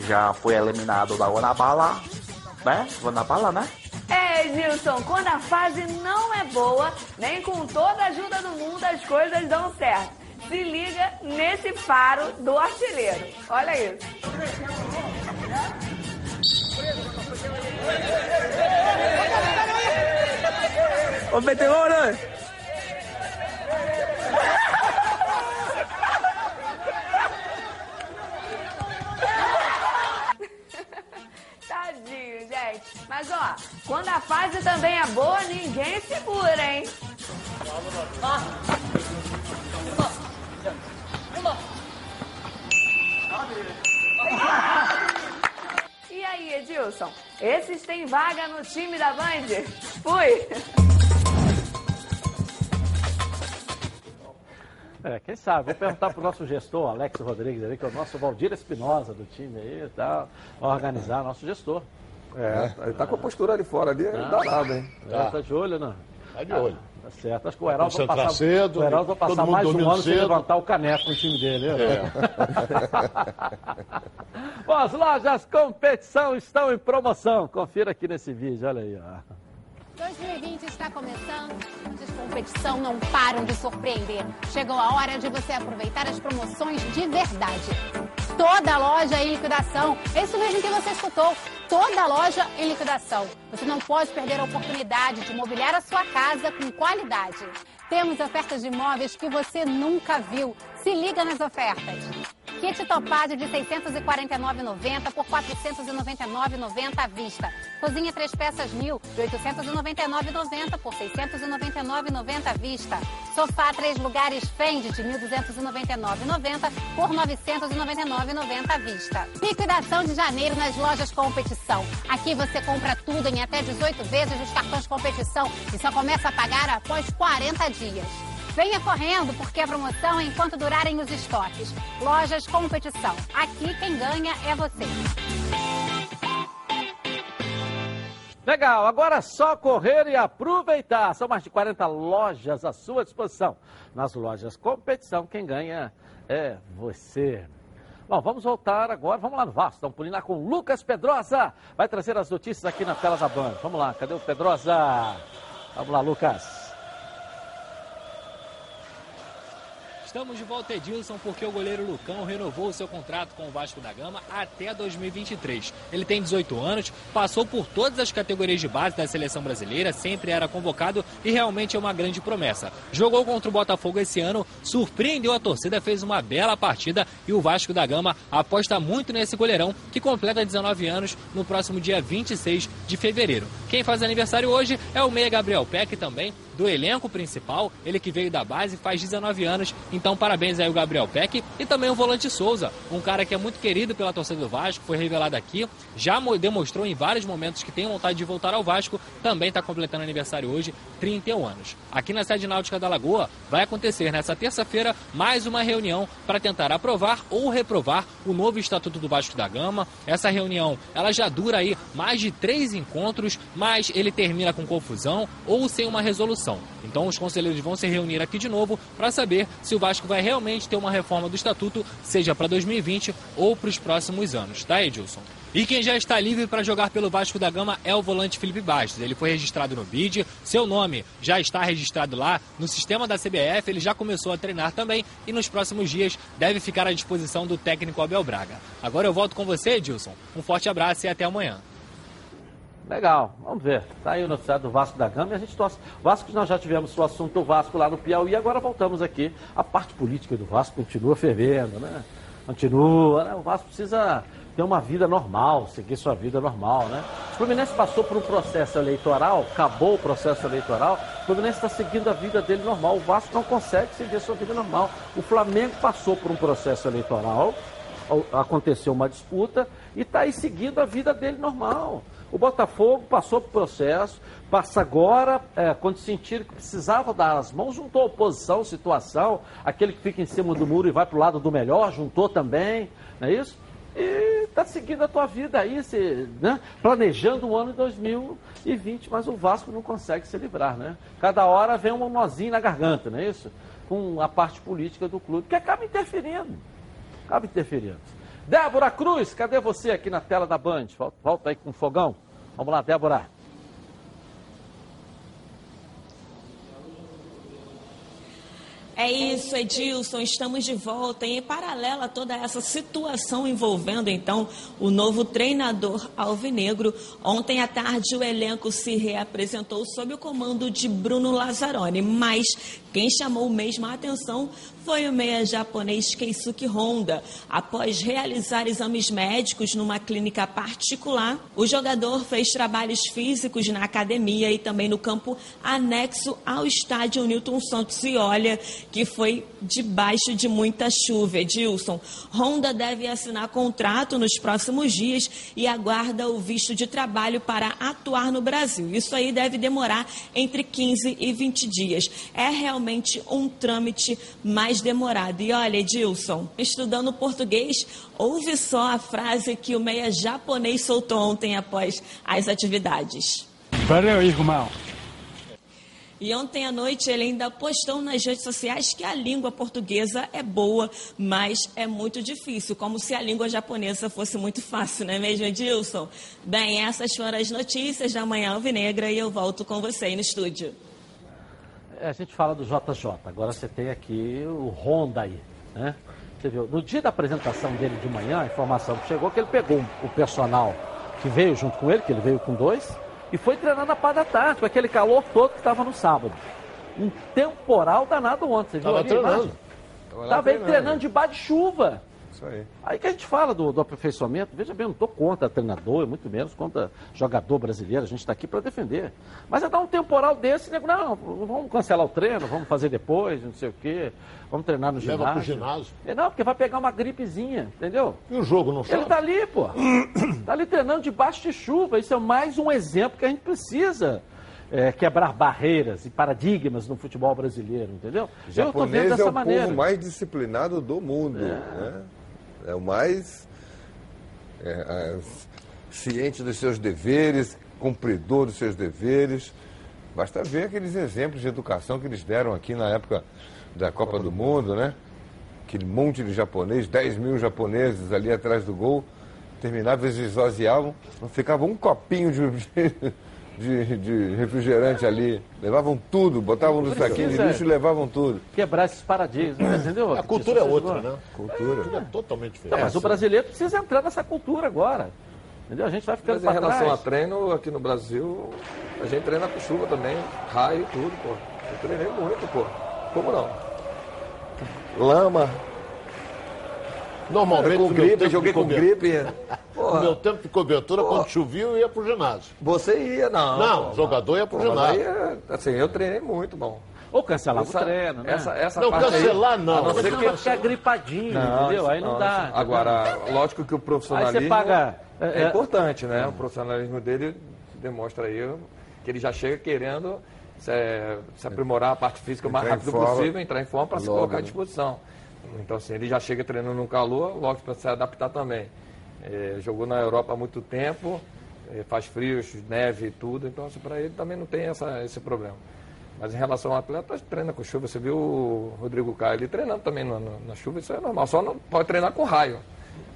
Já foi eliminado da Guanabara, né? Guanabara, né? É, Edilson, quando a fase não é boa, nem com toda a ajuda do mundo as coisas dão certo. Se liga nesse faro do artilheiro. Olha isso. Ô, meteu Mas ó, quando a fase também é boa, ninguém segura, hein? E aí, Edilson? Esses têm vaga no time da Band? Fui! É, quem sabe? Vou perguntar pro nosso gestor, Alex Rodrigues, ali, que é o nosso Valdir Espinosa do time aí, tal, organizar nosso gestor. É, ele tá com a postura ali fora ali, Tá. danado, hein? Tá, tá de olho, não? Tá de olho. Tá certo. Acho que o Heraldo vai passar, cedo, o Heraldo vai passar mais um ano sem cedo. levantar o caneco no time dele. né? É. Bom, as lojas competição estão em promoção. Confira aqui nesse vídeo, olha aí. Ó. 2020 está começando, as competição não param de surpreender. Chegou a hora de você aproveitar as promoções de verdade. Toda loja em liquidação. É isso mesmo que você escutou. Toda loja em liquidação. Você não pode perder a oportunidade de mobiliar a sua casa com qualidade. Temos ofertas de imóveis que você nunca viu. Se liga nas ofertas. Kit Topázio de R$ 649,90 por R$ 499,90 à vista. Cozinha três peças mil de R$ 899,90 por R$ 699,90 à vista. Sofá três lugares Fendi de R$ 1.299,90 por R$ 999,90 à vista. Liquidação de janeiro nas lojas competição. Aqui você compra tudo em até 18 vezes nos cartões competição e só começa a pagar após 40 dias. Venha correndo, porque a promoção é enquanto durarem os estoques. Lojas Competição. Aqui quem ganha é você. Legal, agora é só correr e aproveitar. São mais de 40 lojas à sua disposição. Nas lojas competição, quem ganha é você. Bom, vamos voltar agora, vamos lá no Vasco, dá um pulinho lá com o Lucas Pedrosa. Vai trazer as notícias aqui na tela da Band. Vamos lá, cadê o Pedrosa? Vamos lá, Lucas. Estamos de volta, Edilson, porque o goleiro Lucão renovou o seu contrato com o Vasco da Gama até 2023. Ele tem 18 anos, passou por todas as categorias de base da seleção brasileira, sempre era convocado e realmente é uma grande promessa. Jogou contra o Botafogo esse ano, surpreendeu a torcida, fez uma bela partida e o Vasco da Gama aposta muito nesse goleirão que completa 19 anos no próximo dia 26 de fevereiro. Quem faz aniversário hoje é o meia Gabriel Peck também, do elenco principal, ele que veio da base faz 19 anos, então parabéns aí o Gabriel Peck e também o volante Souza, um cara que é muito querido pela torcida do Vasco, foi revelado aqui, já mo- demonstrou em vários momentos que tem vontade de voltar ao Vasco, também está completando aniversário hoje, 31 anos. Aqui na sede náutica da Lagoa vai acontecer nessa terça-feira mais uma reunião para tentar aprovar ou reprovar o novo estatuto do Vasco da Gama. Essa reunião ela já dura aí mais de três encontros, mas ele termina com confusão ou sem uma resolução. Então os conselheiros vão se reunir aqui de novo para saber se o Vasco vai realmente ter uma reforma do estatuto, seja para 2020 ou para os próximos anos, tá, Edilson? E quem já está livre para jogar pelo Vasco da Gama é o volante Felipe Bastos. Ele foi registrado no BID, seu nome já está registrado lá no sistema da CBF, ele já começou a treinar também e nos próximos dias deve ficar à disposição do técnico Abel Braga. Agora eu volto com você, Edilson. Um forte abraço e até amanhã. Legal, vamos ver. Tá aí o noticiário do Vasco da Gama e a gente torce. Vasco, nós já tivemos o assunto do Vasco lá no Piauí, agora voltamos aqui. A parte política do Vasco continua fervendo, né? Continua, né? O Vasco precisa ter uma vida normal, seguir sua vida normal, né? O Fluminense passou por um processo eleitoral, acabou o processo eleitoral, o Fluminense está seguindo a vida dele normal. O Vasco não consegue seguir sua vida normal. O Flamengo passou por um processo eleitoral, aconteceu uma disputa e está aí seguindo a vida dele normal. O Botafogo passou por processo, passa agora, é, quando sentiram que precisava dar as mãos, juntou a oposição, situação, aquele que fica em cima do muro e vai para o lado do melhor, juntou também, não é isso? E está seguindo a tua vida aí, se, né? planejando o ano de 2020, mas o Vasco não consegue se livrar, né? Cada hora vem um nozinho na garganta, não é isso? Com a parte política do clube, que acaba interferindo. Acaba interferindo. Débora Cruz, cadê você aqui na tela da Band? Volta aí com o fogão. Vamos lá, Débora. É isso, Edilson, estamos de volta. E em paralelo a toda essa situação envolvendo, então, o novo treinador alvinegro, ontem à tarde o elenco se reapresentou sob o comando de Bruno Lazzaroni. Mas quem chamou mesmo a atenção foi o meia japonês Keisuke Honda. Após realizar exames médicos numa clínica particular, o jogador fez trabalhos físicos na academia e também no campo anexo ao estádio Newton Santos. E olha que foi debaixo de muita chuva, Edilson. Honda deve assinar contrato nos próximos dias e aguarda o visto de trabalho para atuar no Brasil. Isso aí deve demorar entre 15 e 20 dias. É realmente um trâmite mais demorado. E olha, Edilson, estudando português, ouve só a frase que o meia japonês soltou ontem após as atividades. Valeu, irmão. E ontem à noite ele ainda postou nas redes sociais que a língua portuguesa é boa, mas é muito difícil, como se a língua japonesa fosse muito fácil, não é mesmo, Edilson? Bem, essas foram as notícias da Manhã Alvinegra e eu volto com você aí no estúdio. A gente fala do JJ, agora você tem aqui o Honda aí, né? Você viu, no dia da apresentação dele de manhã, a informação que chegou é que ele pegou o personal que veio junto com ele, que ele veio com dois, e foi treinar na parte da tarde, com aquele calor todo que estava no sábado. Um temporal danado ontem, você viu Tava ali treinando. Tava Estava treinando. treinando debaixo de chuva. Isso aí. Aí que a gente fala do, do aperfeiçoamento, veja bem, eu não estou contra treinador, muito menos contra jogador brasileiro, a gente está aqui para defender. Mas é dar um temporal desse, nego, não, vamos cancelar o treino, vamos fazer depois, não sei o quê, vamos treinar no Leva ginásio. ginásio. É, não, porque vai pegar uma gripezinha, entendeu? E o jogo não Ele sabe? tá ali, pô. tá ali treinando debaixo de chuva. Isso é mais um exemplo que a gente precisa é, quebrar barreiras e paradigmas no futebol brasileiro, entendeu? O Eu japonês vendo é dessa o maneira. povo mais disciplinado do mundo. né? É o mais é, ciente dos seus deveres, cumpridor dos seus deveres. Basta ver aqueles exemplos de educação que eles deram aqui na época da Copa do Mundo, né? Aquele monte de japonês, 10 mil japoneses ali atrás do gol. Terminava, eles esvaziavam, não ficava um copinho de, de, de refrigerante ali. Levavam tudo, botavam no saquinho de lixo e levavam tudo. Quebrar esses paradigmas, entendeu? A cultura é outra, vão- né? Cultura. A cultura é totalmente Não, diferente. mas o brasileiro precisa entrar nessa cultura agora. Entendeu? A gente vai ficando Mas em relação trás. a treino, aqui no Brasil, a gente treina com chuva também, raio e tudo, pô. Eu treinei muito, pô. Como não? Lama. Normalmente, com gripe, joguei com gripe. No meu tempo de cobertura, quando chovia, eu ia pro ginásio. Você ia, não. Não, pô, jogador ia pro mas ginásio. aí, é, assim, eu treinei muito, bom. Ou cancelava Essa- o treino, né? Essa, essa Não, parte aí, cancelar não. a não Você ser não que vai ficar gripadinho, Não, entendeu? Aí não dá. isso. Agora, lógico que o profissionalismo Aí você paga, é, é, é- importante, né? O profissionalismo dele demonstra aí que ele já chega querendo se, se aprimorar a parte física o mais rápido forma possível, entrar em forma para se colocar à né? Então, assim, ele já chega treinando no calor, logo para se adaptar também. É, jogou na Europa há muito tempo, é, faz frio, neve e tudo, então assim, para ele também não tem essa, esse problema. Mas em relação ao atleta, treina com chuva. Você viu o Rodrigo Caio ali treinando também na, na- na chuva, isso é normal. Só não pode treinar com raio.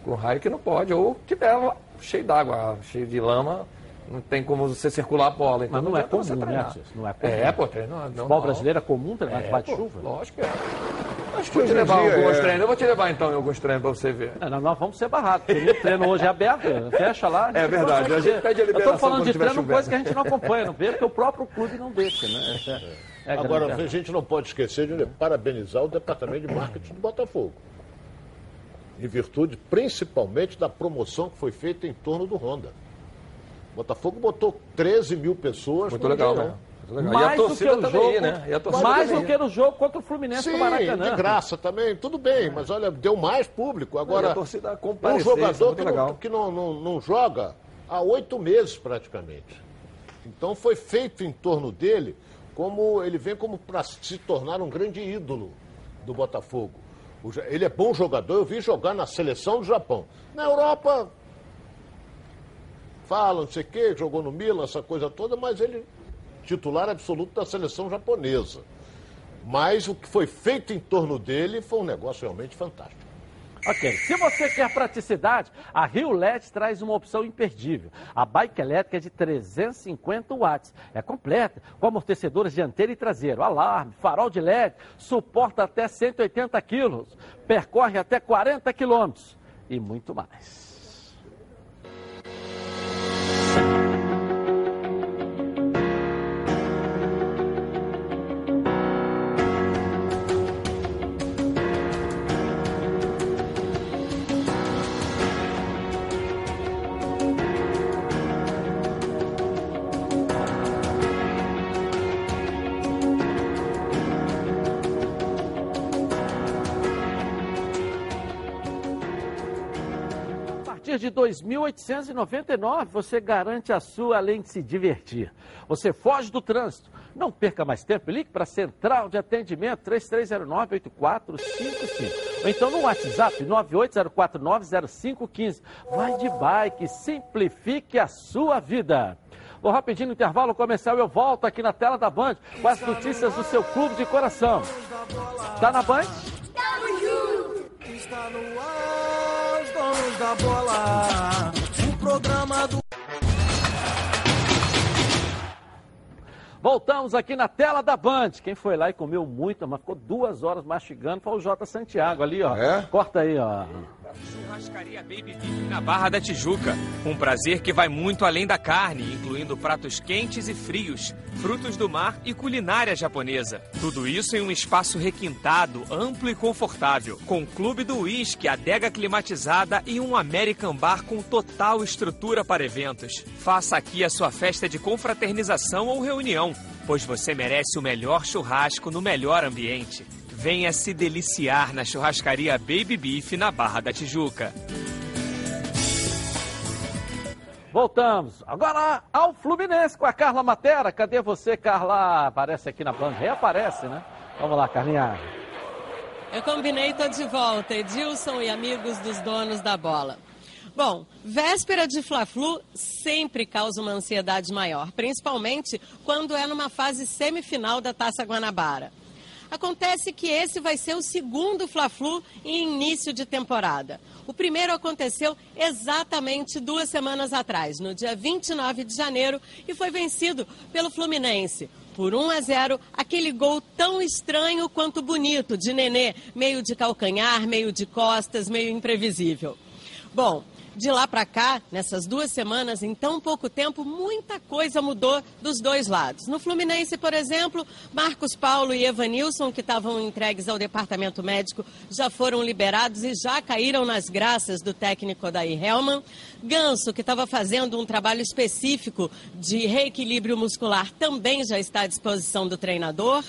Com raio que não pode. Ou tiver cheio d'água, cheio de lama, não tem como você circular a bola. Então Mas não é adianta você comum, né, treinar. Arthur? Não é comum. É, pô, treino. Não, futebol não. brasileiro é comum treinar É, de pô, chuva? Lógico que é. Acho que Vou te levar dia, alguns é- treinos. Eu vou te levar então em alguns treinos para você ver. Não, nós vamos ser barrados, porque o treino hoje é aberto, fecha lá. É verdade, consegue a gente pede a Eu liberação estou falando quando de treino, chovendo. coisa que a gente não acompanha, não vê, porque o próprio clube não deixa, né? É- é Agora, a gente não pode esquecer de parabenizar o departamento de marketing do Botafogo. Em virtude, principalmente, da promoção que foi feita em torno do Honda. O Botafogo botou 13 mil pessoas Muito legal, dia, né? Legal. Mais e a do torcida que o também, jogo, né? E a torcida mais também. do que no jogo contra o Fluminense Sim, do Maracanã. de graça também, tudo bem, mas olha, deu mais público. Agora, um é jogador que, não, legal. que não, não, não joga há oito meses praticamente. Então foi feito em torno dele como ele vem como para se tornar um grande ídolo do Botafogo. Ele é bom jogador, eu vi jogar na seleção do Japão. Na Europa, fala, não sei o quê, jogou no Milan, essa coisa toda, mas ele titular absoluto da seleção japonesa. Mas o que foi feito em torno dele foi um negócio realmente fantástico. Ok, se você quer praticidade, a Rio LED traz uma opção imperdível. A bike elétrica é de 350 watts. É completa, com amortecedores dianteiro e traseiro, alarme, farol de LED, suporta até 180 quilos, percorre até 40 quilômetros e muito mais. De 2.899, você garante a sua além de se divertir. Você foge do trânsito. Não perca mais tempo e ligue para a Central de Atendimento 3309-8455. Ou então no WhatsApp 980490515. Vai de bike, simplifique a sua vida. Vou rapidinho no intervalo comercial eu volto aqui na tela da Band com as notícias do seu clube de coração. Tá na Band? Está no ar, donos da bola. O programa do. Voltamos aqui na tela da Band. Quem foi lá e comeu muito, mas ficou duas horas mastigando, foi o Jota Santiago ali, ó. Corta aí, ó. Churrascaria Baby Beef na Barra da Tijuca. Um prazer que vai muito além da carne, incluindo pratos quentes e frios, frutos do mar e culinária japonesa. Tudo isso em um espaço requintado, amplo e confortável, com clube do uísque, adega climatizada e um American Bar com total estrutura para eventos. Faça aqui a sua festa de confraternização ou reunião, pois você merece o melhor churrasco no melhor ambiente. Venha se deliciar na churrascaria Baby Beef na Barra da Tijuca. Voltamos. Agora ao Fluminense com a Carla Matera. Cadê você, Carla? Aparece aqui na Band. Reaparece, né? Vamos lá, Carlinha. Eu combinei, tô de volta. Edilson e amigos dos donos da bola. Bom, véspera de Fla-Flu sempre causa uma ansiedade maior, principalmente quando é numa fase semifinal da Taça Guanabara. Acontece que esse vai ser o segundo Fla-Flu em início de temporada. O primeiro aconteceu exatamente duas semanas atrás, no dia 29 de janeiro, e foi vencido pelo Fluminense. Por 1 a 0, aquele gol tão estranho quanto bonito de Nenê, meio de calcanhar, meio de costas, meio imprevisível. Bom, de lá para cá, nessas duas semanas, em tão pouco tempo, muita coisa mudou dos dois lados. No Fluminense, por exemplo, Marcos Paulo e Evanilson, que estavam entregues ao departamento médico, já foram liberados e já caíram nas graças do técnico Odair Helman. Ganso, que estava fazendo um trabalho específico de reequilíbrio muscular, também já está à disposição do treinador.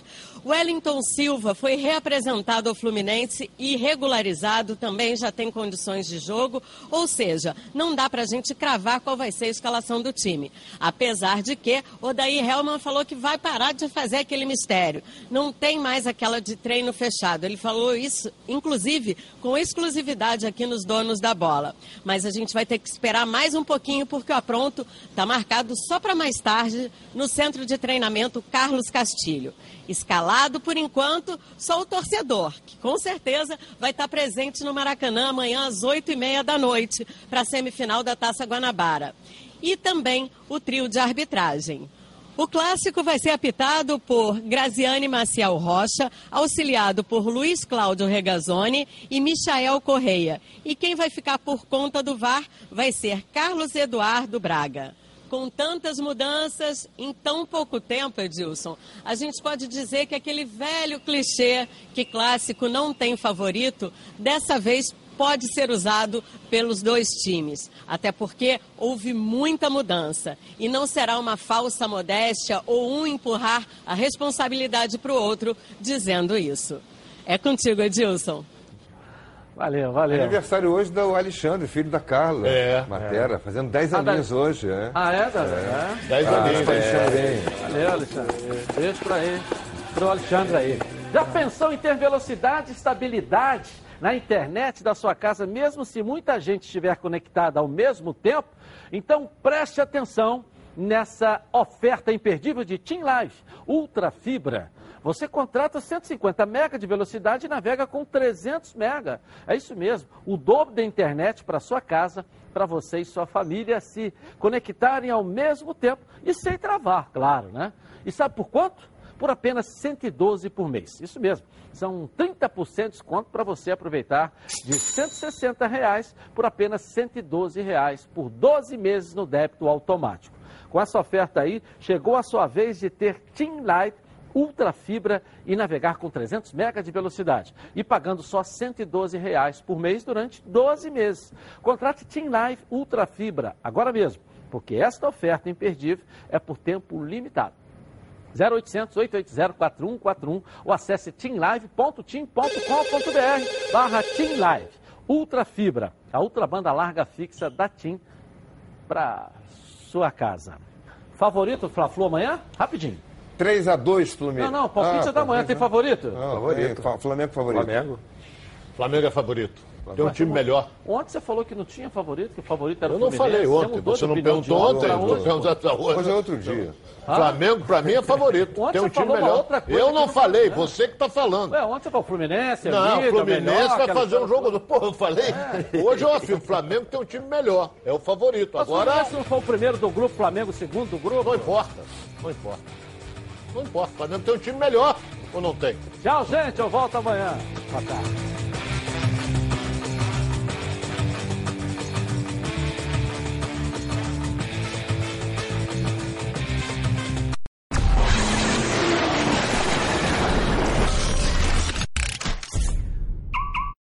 Wellington Silva foi reapresentado ao Fluminense e regularizado, também já tem condições de jogo, ou seja, não dá para a gente cravar qual vai ser a escalação do time. Apesar de que Odair Helman falou que vai parar de fazer aquele mistério. Não tem mais aquela de treino fechado. Ele falou isso, inclusive, com exclusividade aqui nos donos da bola. Mas a gente vai ter que esperar mais um pouquinho, porque o apronto está marcado só para mais tarde no centro de treinamento Carlos Castilho. Escalado por enquanto, só o torcedor, que com certeza vai estar presente no Maracanã amanhã às oito e meia da noite para a semifinal da Taça Guanabara. E também o trio de arbitragem. O clássico vai ser apitado por Graziane Maciel Rocha, auxiliado por Luiz Cláudio Regazzoni e Michael Correia. E quem vai ficar por conta do VAR vai ser Carlos Eduardo Braga com tantas mudanças em tão pouco tempo, Edilson, a gente pode dizer que aquele velho clichê que clássico não tem favorito, dessa vez pode ser usado pelos dois times, até porque houve muita mudança e não será uma falsa modéstia ou um empurrar a responsabilidade para o outro dizendo isso. É contigo, Edilson. Valeu, valeu. É aniversário hoje do Alexandre, filho da Carla. É. Matera, fazendo 10 Ah, aninhos da- hoje. É. Ah, é, Davi? É. É. 10 Ah, aninhos. pra Alexandre, É. Valeu, Alexandre. Beijo pra ele, pro Alexandre aí. Já pensou em ter velocidade e estabilidade na internet da sua casa, mesmo se muita gente estiver conectada ao mesmo tempo? Então preste atenção nessa oferta imperdível de Team Life Ultra Fibra. Você contrata 150 mega de velocidade e navega com 300 mega. É isso mesmo, o dobro da internet para sua casa, para você e sua família se conectarem ao mesmo tempo e sem travar, claro, né? E sabe por quanto? Por apenas 112 por mês. Isso mesmo, são 30% de desconto para você aproveitar de 160 reais por apenas 112 reais por 12 meses no débito automático. Com essa oferta aí, chegou a sua vez de ter Team Light ultra fibra e navegar com 300 MB de velocidade e pagando só 112 reais por mês durante 12 meses. Contrate Team Life Ultra Fibra agora mesmo, porque esta oferta imperdível é por tempo limitado. 0800 880 4141 ou acesse teamlive.tim.com.br barra teamlive. Ultra Fibra, a ultra banda larga fixa da TIM para sua casa. Favorito Fla-Flu amanhã? Rapidinho. 3x2 Fluminense. Não, não, palpite Ah, da manhã. Tem favorito? Não, favorito. Flamengo favorito. Flamengo? Flamengo é favorito. Tem um time melhor. Ontem você falou que não tinha favorito, que o favorito era Eu o não Fluminense. falei ontem. de Você não perguntou ontem. pra Vou hoje. hoje. Hoje é outro dia. Flamengo, pra mim, é favorito. Ontem Tem um você time falou uma melhor. outra coisa Eu não não falei, né? você que tá falando. Ué, ontem você falou Fluminense, é Não, o Fluminense melhor, vai fazer um jogo do. Pô, eu falei. Hoje eu afirmo, o Flamengo tem um time melhor. É o favorito. Mas Agora. Fluminense não foi o primeiro do grupo, Flamengo o segundo do grupo? Não importa. Não importa. Não importa. O Flamengo tem um time melhor ou não tem? Tchau, gente. Eu volto amanhã. Boa tarde.